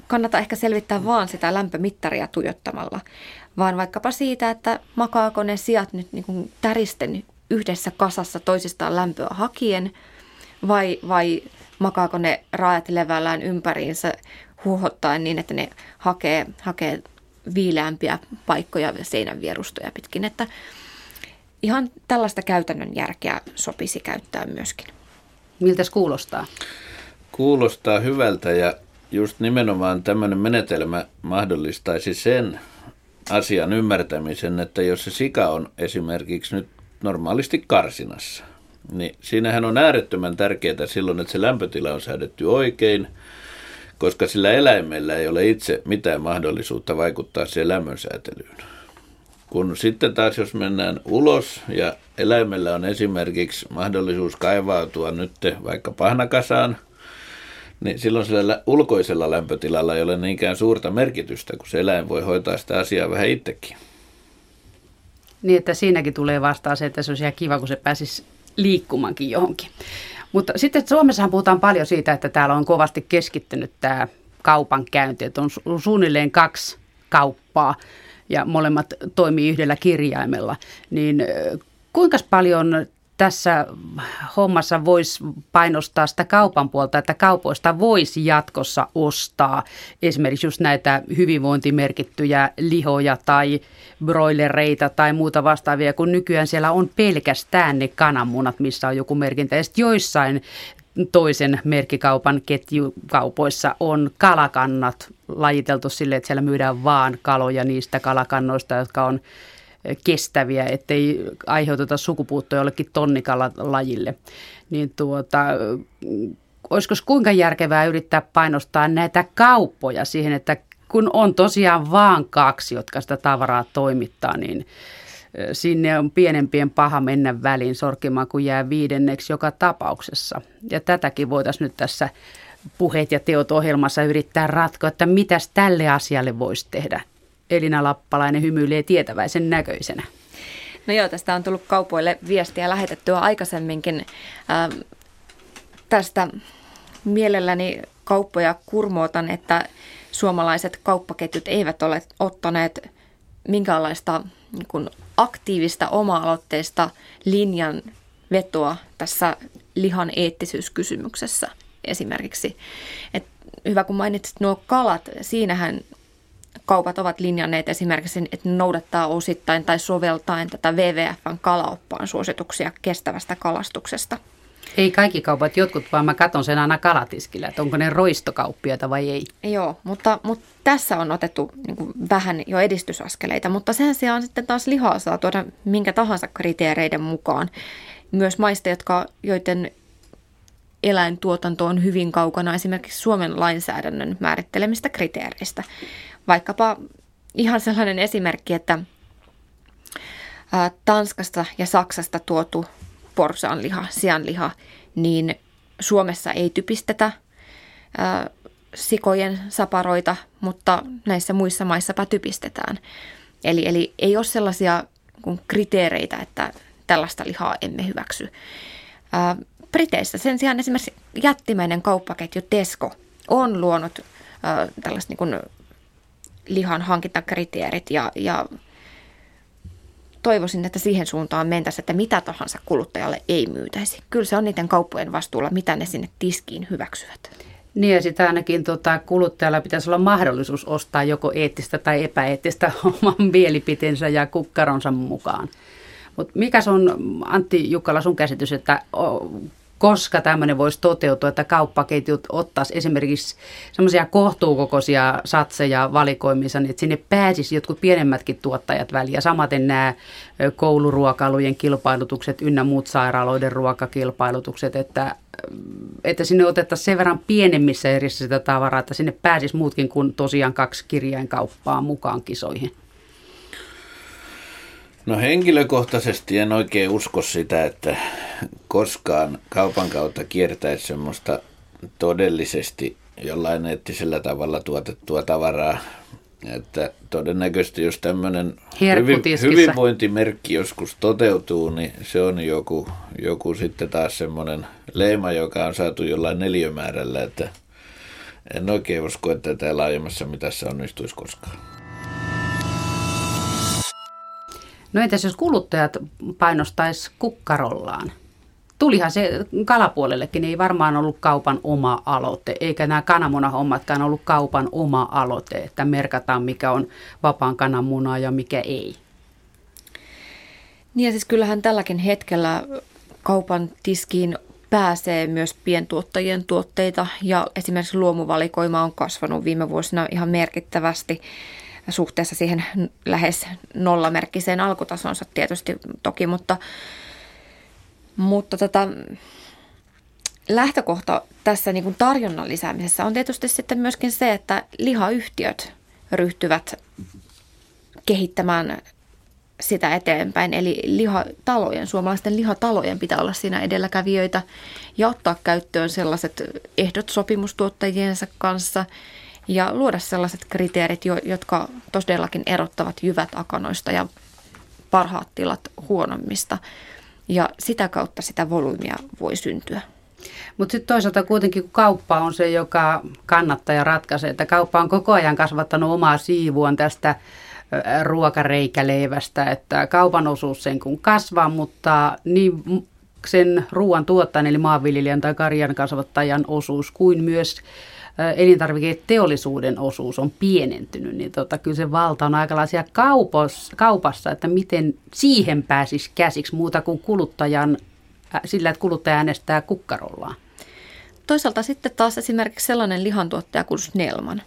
kannata ehkä selvittää vaan sitä lämpömittaria tuijottamalla, vaan vaikkapa siitä, että makaako ne sijat nyt niin kuin täristen yhdessä kasassa toisistaan lämpöä hakien vai, vai makaako ne raajat levällään ympäriinsä huohottaen niin, että ne hakee, hakee viileämpiä paikkoja seinän vierustoja pitkin. Että ihan tällaista käytännön järkeä sopisi käyttää myöskin. Miltä kuulostaa? Kuulostaa hyvältä ja just nimenomaan tämmöinen menetelmä mahdollistaisi sen asian ymmärtämisen, että jos se sika on esimerkiksi nyt normaalisti karsinassa, niin siinähän on äärettömän tärkeää silloin, että se lämpötila on säädetty oikein, koska sillä eläimellä ei ole itse mitään mahdollisuutta vaikuttaa siihen lämmönsäätelyyn. Kun sitten taas jos mennään ulos ja eläimellä on esimerkiksi mahdollisuus kaivautua nyt vaikka pahnakasaan, niin silloin sillä ulkoisella lämpötilalla ei ole niinkään suurta merkitystä, kun se eläin voi hoitaa sitä asiaa vähän itsekin. Niin, että siinäkin tulee vastaan se, että se olisi ihan kiva, kun se pääsisi liikkumankin johonkin. Mutta sitten Suomessahan puhutaan paljon siitä, että täällä on kovasti keskittynyt tämä kaupankäynti, että on suunnilleen kaksi kauppaa ja molemmat toimii yhdellä kirjaimella. Niin kuinka paljon tässä hommassa voisi painostaa sitä kaupan puolta, että kaupoista voisi jatkossa ostaa esimerkiksi just näitä hyvinvointimerkittyjä lihoja tai broilereita tai muuta vastaavia, kun nykyään siellä on pelkästään ne kananmunat, missä on joku merkintä. Ja joissain toisen merkkikaupan ketjukaupoissa on kalakannat lajiteltu sille, että siellä myydään vaan kaloja niistä kalakannoista, jotka on kestäviä, ettei aiheuteta sukupuuttoa jollekin tonnikalajille. Niin tuota, olisiko kuinka järkevää yrittää painostaa näitä kauppoja siihen, että kun on tosiaan vaan kaksi, jotka sitä tavaraa toimittaa, niin sinne on pienempien paha mennä väliin sorkimaan, kun jää viidenneksi joka tapauksessa. Ja tätäkin voitaisiin nyt tässä puheet ja teot ohjelmassa yrittää ratkoa, että mitäs tälle asialle voisi tehdä. Elina Lappalainen hymyilee tietäväisen näköisenä. No joo, tästä on tullut kaupoille viestiä lähetettyä aikaisemminkin. Ähm, tästä mielelläni kauppoja kurmootan, että suomalaiset kauppaketjut eivät ole ottaneet minkäänlaista niin kuin aktiivista oma-aloitteista linjan vetoa tässä lihan eettisyyskysymyksessä esimerkiksi. Et hyvä kun mainitsit nuo kalat, siinähän kaupat ovat linjanneet esimerkiksi, että noudattaa osittain tai soveltaen tätä WWFn kalaoppaan suosituksia kestävästä kalastuksesta. Ei kaikki kaupat, jotkut vaan mä katson sen aina kalatiskillä, että onko ne roistokauppiaita vai ei. Joo, mutta, mutta tässä on otettu niin vähän jo edistysaskeleita, mutta sen sijaan sitten taas lihaa saa tuoda minkä tahansa kriteereiden mukaan. Myös maista, jotka, joiden eläintuotanto on hyvin kaukana esimerkiksi Suomen lainsäädännön määrittelemistä kriteereistä. Vaikkapa ihan sellainen esimerkki, että Tanskasta ja Saksasta tuotu porsaanliha, sianliha, niin Suomessa ei typistetä sikojen saparoita, mutta näissä muissa maissa typistetään. Eli, eli ei ole sellaisia kriteereitä, että tällaista lihaa emme hyväksy. Briteissä sen sijaan esimerkiksi jättimäinen kauppaketju Tesco on luonut tällaiset niin lihan hankintakriteerit ja, ja toivoisin, että siihen suuntaan mentäisiin, että mitä tahansa kuluttajalle ei myytäisi. Kyllä se on niiden kauppojen vastuulla, mitä ne sinne tiskiin hyväksyvät. Niin ja sitä ainakin tota, kuluttajalla pitäisi olla mahdollisuus ostaa joko eettistä tai epäeettistä oman mielipiteensä ja kukkaronsa mukaan. Mutta mikä on, Antti Jukkala, sun käsitys, että koska tämmöinen voisi toteutua, että kauppaketjut ottaisi esimerkiksi semmoisia kohtuukokoisia satseja valikoimissa, niin että sinne pääsisi jotkut pienemmätkin tuottajat väliin. Ja samaten nämä kouluruokailujen kilpailutukset ynnä muut sairaaloiden ruokakilpailutukset, että, että sinne otettaisiin sen verran pienemmissä erissä sitä tavaraa, että sinne pääsisi muutkin kuin tosiaan kaksi kirjainkauppaa mukaan kisoihin. No henkilökohtaisesti en oikein usko sitä, että koskaan kaupan kautta kiertäisi semmoista todellisesti jollain eettisellä tavalla tuotettua tavaraa. Että todennäköisesti jos tämmöinen hyvinvointimerkki joskus toteutuu, niin se on joku, joku sitten taas semmoinen leima, joka on saatu jollain neliömäärällä, että en oikein usko, että tämä laajemmassa mitassa onnistuisi koskaan. No entäs jos kuluttajat painostaisi kukkarollaan? Tulihan se kalapuolellekin, ei varmaan ollut kaupan oma aloite, eikä nämä kananmunahommatkaan ollut kaupan oma aloite, että merkataan mikä on vapaan kananmuna ja mikä ei. Niin ja siis kyllähän tälläkin hetkellä kaupan tiskiin pääsee myös pientuottajien tuotteita ja esimerkiksi luomuvalikoima on kasvanut viime vuosina ihan merkittävästi suhteessa siihen lähes nollamerkkiseen alkutasonsa tietysti toki, mutta, mutta tota, lähtökohta tässä niin kuin tarjonnan lisäämisessä on tietysti sitten myöskin se, että lihayhtiöt ryhtyvät kehittämään sitä eteenpäin. Eli lihatalojen, suomalaisten lihatalojen pitää olla siinä edelläkävijöitä ja ottaa käyttöön sellaiset ehdot sopimustuottajiensa kanssa ja luoda sellaiset kriteerit, jotka todellakin erottavat jyvät akanoista ja parhaat tilat huonommista. Ja sitä kautta sitä volyymia voi syntyä. Mutta sitten toisaalta kuitenkin kun kauppa on se, joka kannattaa ja ratkaisee, että kauppa on koko ajan kasvattanut omaa siivuaan tästä ruokareikäleivästä, että kaupan osuus sen kun kasvaa, mutta niin sen ruoan tuottajan eli maanviljelijän tai karjan kasvattajan osuus kuin myös elintarviketeollisuuden osuus on pienentynyt, niin tota, kyllä se valta on aikalaisia kaupos, kaupassa, että miten siihen pääsisi käsiksi muuta kuin kuluttajan, sillä, että kuluttaja äänestää kukkarollaan. Toisaalta sitten taas esimerkiksi sellainen lihantuottaja kuin Snellman,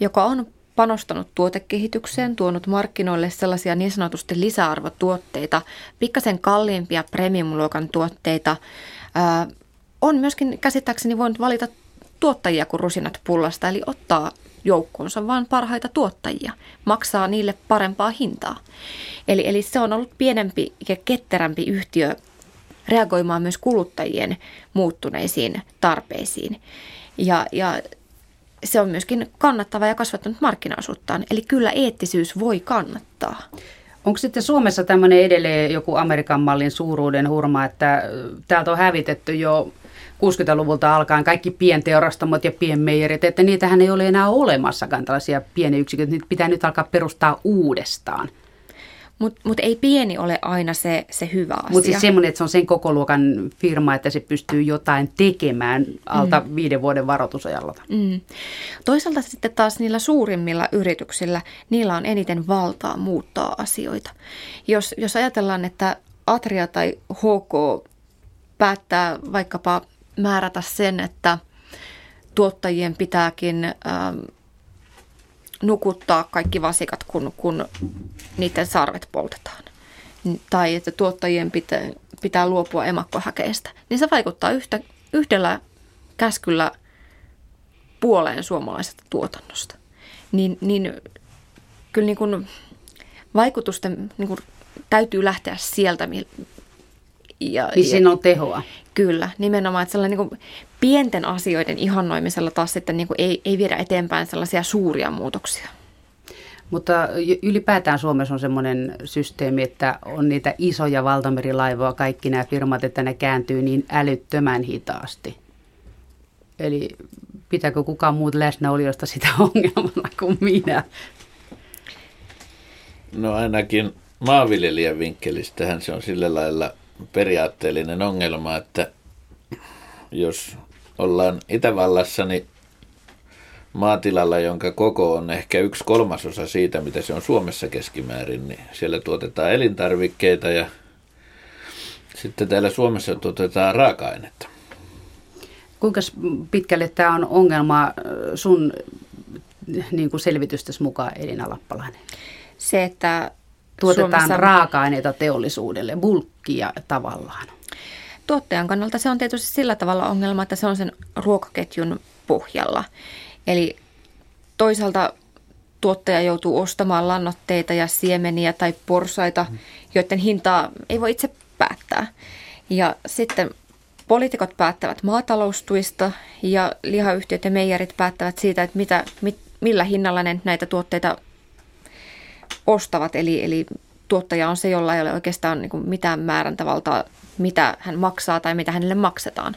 joka on panostanut tuotekehitykseen, tuonut markkinoille sellaisia niin sanotusti lisäarvotuotteita, pikkasen kalliimpia premium-luokan tuotteita, on myöskin käsittääkseni voinut valita tuottajia kuin rusinat pullasta, eli ottaa joukkoonsa vain parhaita tuottajia, maksaa niille parempaa hintaa. Eli, eli se on ollut pienempi ja ketterämpi yhtiö reagoimaan myös kuluttajien muuttuneisiin tarpeisiin. Ja, ja se on myöskin kannattava ja kasvattanut markkinaosuuttaan. Eli kyllä eettisyys voi kannattaa. Onko sitten Suomessa tämmöinen edelleen joku Amerikan mallin suuruuden hurma, että täältä on hävitetty jo 60-luvulta alkaen kaikki pienteurastamot ja pienmeijerit, että niitähän ei ole enää olemassakaan tällaisia pieniä yksiköitä, niitä pitää nyt alkaa perustaa uudestaan. Mutta mut ei pieni ole aina se, se hyvä asia. Mutta siis semmoinen, että se on sen koko luokan firma, että se pystyy jotain tekemään alta mm. viiden vuoden varoitusajalla. Mm. Toisaalta sitten taas niillä suurimmilla yrityksillä, niillä on eniten valtaa muuttaa asioita. Jos, jos ajatellaan, että Atria tai HK päättää vaikkapa määrätä sen, että tuottajien pitääkin ähm, nukuttaa kaikki vasikat, kun, kun niiden sarvet poltetaan. Tai että tuottajien pitää, pitää luopua emakkohäkeistä. Niin se vaikuttaa yhtä, yhdellä käskyllä puoleen suomalaisesta tuotannosta. Niin, niin kyllä niin kuin vaikutusten niin kuin täytyy lähteä sieltä, ja, niin siinä on tehoa. Kyllä, nimenomaan, että sellainen niin kuin pienten asioiden ihannoimisella taas sitten niin kuin ei, ei viedä eteenpäin sellaisia suuria muutoksia. Mutta ylipäätään Suomessa on semmoinen systeemi, että on niitä isoja valtamerilaivoja, kaikki nämä firmat, että ne kääntyy niin älyttömän hitaasti. Eli pitääkö kukaan muut läsnäolijoista sitä ongelmana kuin minä? No ainakin maanviljelijän vinkkelistähän se on sillä lailla periaatteellinen ongelma, että jos ollaan Itävallassa, niin maatilalla, jonka koko on ehkä yksi kolmasosa siitä, mitä se on Suomessa keskimäärin, niin siellä tuotetaan elintarvikkeita ja sitten täällä Suomessa tuotetaan raaka-ainetta. Kuinka pitkälle tämä on ongelma sun niin kuin selvitystäsi mukaan, Elina Lappalainen? Se, että tuotetaan Suomessa... raaka-aineita teollisuudelle, bulkkia tavallaan. Tuottajan kannalta se on tietysti sillä tavalla ongelma, että se on sen ruokaketjun pohjalla. Eli toisaalta tuottaja joutuu ostamaan lannoitteita ja siemeniä tai porsaita, joiden hintaa ei voi itse päättää. Ja sitten poliitikot päättävät maataloustuista ja lihayhtiöt ja meijerit päättävät siitä, että mitä, mit, millä hinnalla ne näitä tuotteita ostavat. Eli, eli tuottaja on se, jolla ei ole oikeastaan niin kuin mitään määräntävaltaa, mitä hän maksaa tai mitä hänelle maksetaan.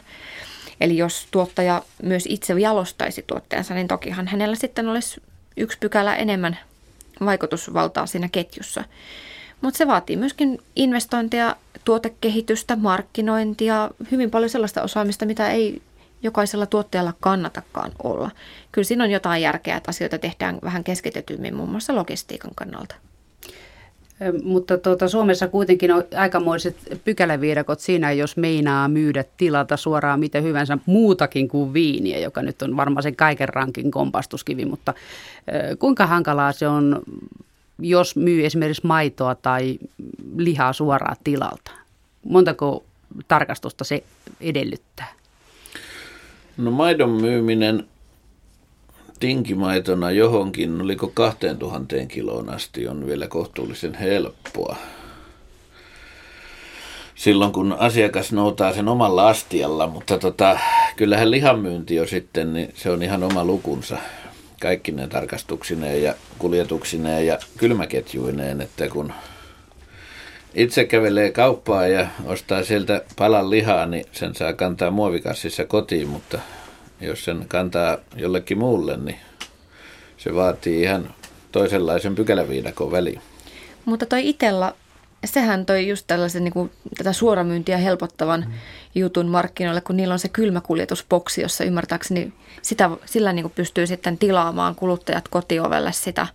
Eli jos tuottaja myös itse jalostaisi tuotteensa, niin tokihan hänellä sitten olisi yksi pykälä enemmän vaikutusvaltaa siinä ketjussa. Mutta se vaatii myöskin investointeja, tuotekehitystä, markkinointia, hyvin paljon sellaista osaamista, mitä ei jokaisella tuottajalla kannatakaan olla. Kyllä siinä on jotain järkeä, että asioita tehdään vähän keskitetymmin muun muassa logistiikan kannalta. Mutta tuota, Suomessa kuitenkin on aikamoiset pykäläviidakot siinä, jos meinaa myydä tilata suoraan mitä hyvänsä muutakin kuin viiniä, joka nyt on varmaan sen kaiken rankin kompastuskivi. Mutta kuinka hankalaa se on, jos myy esimerkiksi maitoa tai lihaa suoraan tilalta? Montako tarkastusta se edellyttää? No maidon myyminen tinkimaitona johonkin, oliko 2000 kiloon asti, on vielä kohtuullisen helppoa. Silloin kun asiakas noutaa sen omalla astialla, mutta tota, kyllähän lihanmyynti jo sitten, niin se on ihan oma lukunsa kaikki ne tarkastuksineen ja kuljetuksineen ja kylmäketjuineen, että kun itse kävelee kauppaa ja ostaa sieltä palan lihaa, niin sen saa kantaa muovikassissa kotiin, mutta jos sen kantaa jollekin muulle, niin se vaatii ihan toisenlaisen pykäläviidakon väliin. Mutta toi itellä, sehän toi just tällaisen niin kuin, tätä suoramyyntiä helpottavan mm. jutun markkinoille, kun niillä on se kylmäkuljetusboksi, jossa ymmärtääkseni sitä, sillä niin kuin pystyy sitten tilaamaan kuluttajat kotiovelle sitä,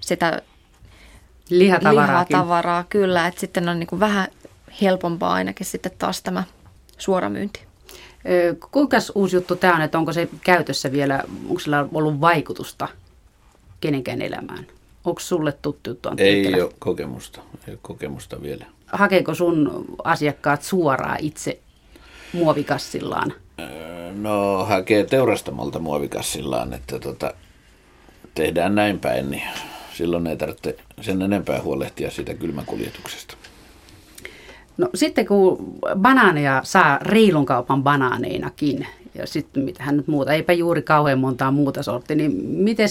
sitä lihatavaraa. Kyllä, että sitten on niin kuin vähän helpompaa ainakin sitten taas tämä suoramyynti. Kuinka uusi juttu tämä on, että onko se käytössä vielä, onko sillä ollut vaikutusta kenenkään elämään? Onko sulle tuttu juttu? Ei ole kokemusta, ei ole kokemusta vielä. Hakeeko sun asiakkaat suoraan itse muovikassillaan? No hakee teurastamolta muovikassillaan, että tota, tehdään näin päin, niin silloin ei tarvitse sen enempää huolehtia siitä kylmäkuljetuksesta. No sitten kun banaaneja saa reilun kaupan banaaneinakin, ja sitten mitähän nyt muuta, eipä juuri kauhean montaa muuta sorttia, niin miten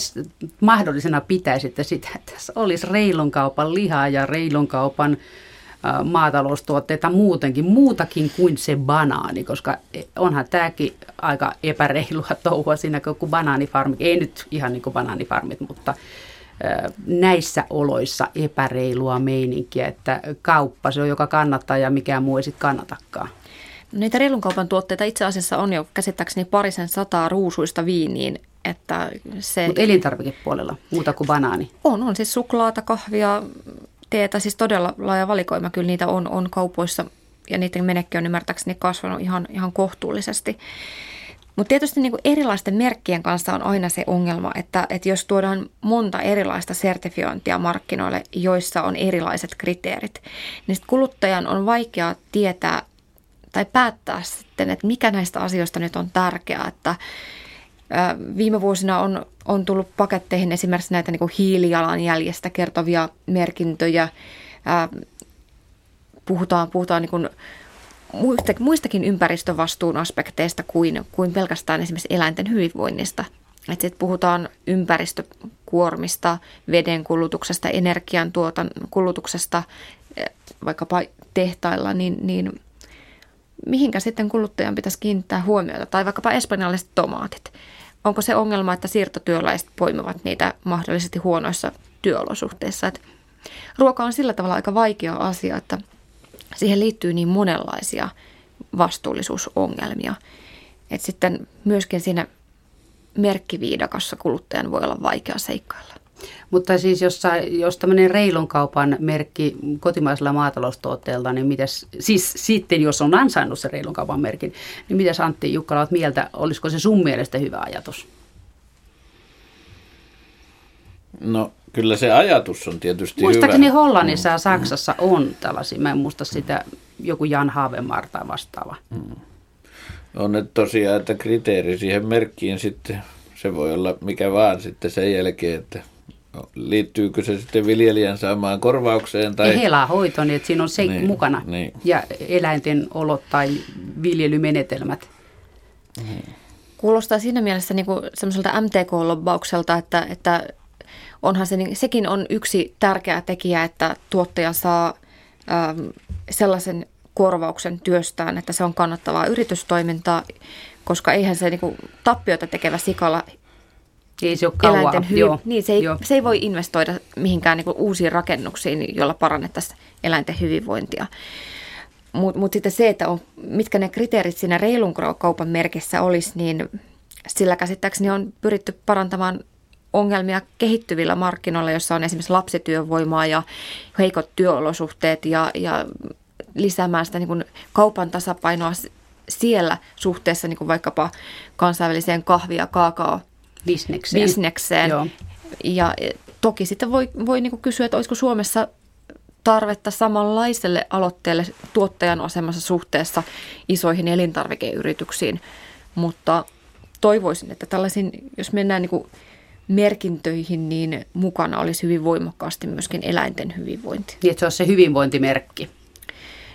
mahdollisena pitäisitte sitä, että tässä olisi reilun kaupan lihaa ja reilun kaupan maataloustuotteita muutenkin, muutakin kuin se banaani, koska onhan tämäkin aika epäreilua touhua siinä, kun banaanifarmit, ei nyt ihan niin kuin banaanifarmit, mutta näissä oloissa epäreilua meininkiä, että kauppa se on, joka kannattaa ja mikään muu ei sitten kannatakaan. No niitä reilun kaupan tuotteita itse asiassa on jo käsittääkseni parisen sataa ruusuista viiniin. Että se... Mutta elintarvikepuolella muuta kuin banaani? On, on siis suklaata, kahvia, teetä, siis todella laaja valikoima kyllä niitä on, on kaupoissa ja niiden menekki on ymmärtääkseni kasvanut ihan, ihan kohtuullisesti. Mutta tietysti niin kuin erilaisten merkkien kanssa on aina se ongelma, että, että jos tuodaan monta erilaista sertifiointia markkinoille, joissa on erilaiset kriteerit, niin kuluttajan on vaikea tietää tai päättää sitten, että mikä näistä asioista nyt on tärkeää. Että, Viime vuosina on, on tullut paketteihin esimerkiksi näitä niin kuin hiilijalanjäljestä kertovia merkintöjä. Puhutaan, puhutaan niin kuin muistakin ympäristövastuun aspekteista kuin, kuin pelkästään esimerkiksi eläinten hyvinvoinnista. Että sitten puhutaan ympäristökuormista, veden kulutuksesta, energian tuotan kulutuksesta, eh, vaikkapa tehtailla, niin, niin mihinkä sitten kuluttajan pitäisi kiinnittää huomiota? Tai vaikkapa espanjalaiset tomaatit. Onko se ongelma, että siirtotyöläiset poimivat niitä mahdollisesti huonoissa työolosuhteissa? Että ruoka on sillä tavalla aika vaikea asia, että – siihen liittyy niin monenlaisia vastuullisuusongelmia. Että sitten myöskin siinä merkkiviidakossa kuluttajan voi olla vaikea seikkailla. Mutta siis jos, jos tämmöinen reilun kaupan merkki kotimaisella maataloustuotteella, niin mitäs, siis sitten jos on ansainnut se reilun kaupan merkin, niin mitäs Antti Jukkala olet mieltä, olisiko se sun mielestä hyvä ajatus? No Kyllä se ajatus on tietysti Muistaakseni hyvä. Hollannissa ja Saksassa on tällaisia. Mä en muista sitä joku Jan Haavemar tai vastaava. Mm. On että tosiaan, että kriteeri siihen merkkiin sitten, se voi olla mikä vaan sitten sen jälkeen, että liittyykö se sitten viljelijän saamaan korvaukseen? Tai... Helahoito, niin että siinä on se niin, mukana. Niin. Ja eläinten olot tai viljelymenetelmät. Kuulostaa siinä mielessä niin kuin semmoiselta MTK-lobbaukselta, että, että onhan se, niin, sekin on yksi tärkeä tekijä, että tuottaja saa ähm, sellaisen korvauksen työstään, että se on kannattavaa yritystoimintaa, koska eihän se niin kuin, tappiota tekevä sikala ei se ole kauan. eläinten hyv- Joo. Niin, se, ei, se ei voi investoida mihinkään niin kuin, uusiin rakennuksiin, joilla parannettaisiin eläinten hyvinvointia. Mutta mut sitten se, että on, mitkä ne kriteerit siinä reilun kaupan merkissä olisi, niin sillä käsittääkseni on pyritty parantamaan ongelmia kehittyvillä markkinoilla, jossa on esimerkiksi lapsityövoimaa ja heikot työolosuhteet ja, ja lisäämään sitä niin kuin kaupan tasapainoa siellä suhteessa niin kuin vaikkapa kansainväliseen kahvi- ja kaakao bisnekseen. bisnekseen. Joo. Ja toki sitten voi, voi niin kuin kysyä, että olisiko Suomessa tarvetta samanlaiselle aloitteelle tuottajan asemassa suhteessa isoihin elintarvikeyrityksiin, mutta toivoisin, että tällaisiin, jos mennään niin kuin merkintöihin, niin mukana olisi hyvin voimakkaasti myöskin eläinten hyvinvointi. Niin, että se on se hyvinvointimerkki.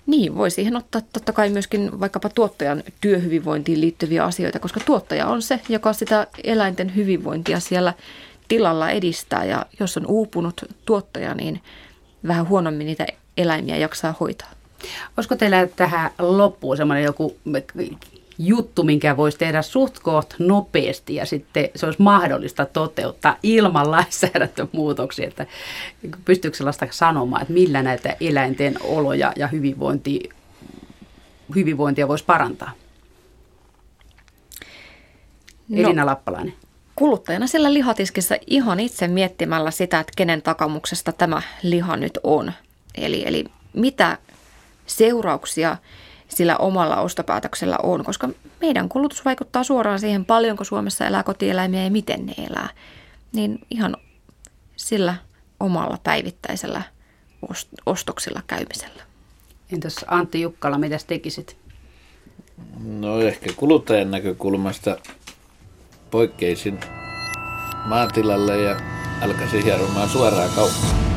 Niin, voi siihen ottaa totta kai myöskin vaikkapa tuottajan työhyvinvointiin liittyviä asioita, koska tuottaja on se, joka sitä eläinten hyvinvointia siellä tilalla edistää. Ja jos on uupunut tuottaja, niin vähän huonommin niitä eläimiä jaksaa hoitaa. Olisiko teillä tähän loppuun semmoinen joku juttu, minkä voisi tehdä suht koht nopeasti ja sitten se olisi mahdollista toteuttaa ilman lainsäädäntömuutoksia, että pystyykö sellaista sanomaan, että millä näitä eläinten oloja ja hyvinvointi, hyvinvointia voisi parantaa? No, Elina Lappalainen. Kuluttajana sillä lihatiskissä ihan itse miettimällä sitä, että kenen takamuksesta tämä liha nyt on. Eli, eli mitä seurauksia sillä omalla ostopäätöksellä on, koska meidän kulutus vaikuttaa suoraan siihen, paljonko Suomessa elää kotieläimiä ja miten ne elää. Niin ihan sillä omalla päivittäisellä ostoksilla käymisellä. Entäs Antti Jukkala, mitä tekisit? No ehkä kuluttajan näkökulmasta poikkeisin maatilalle ja alkaisin hieromaan suoraan kauppaan.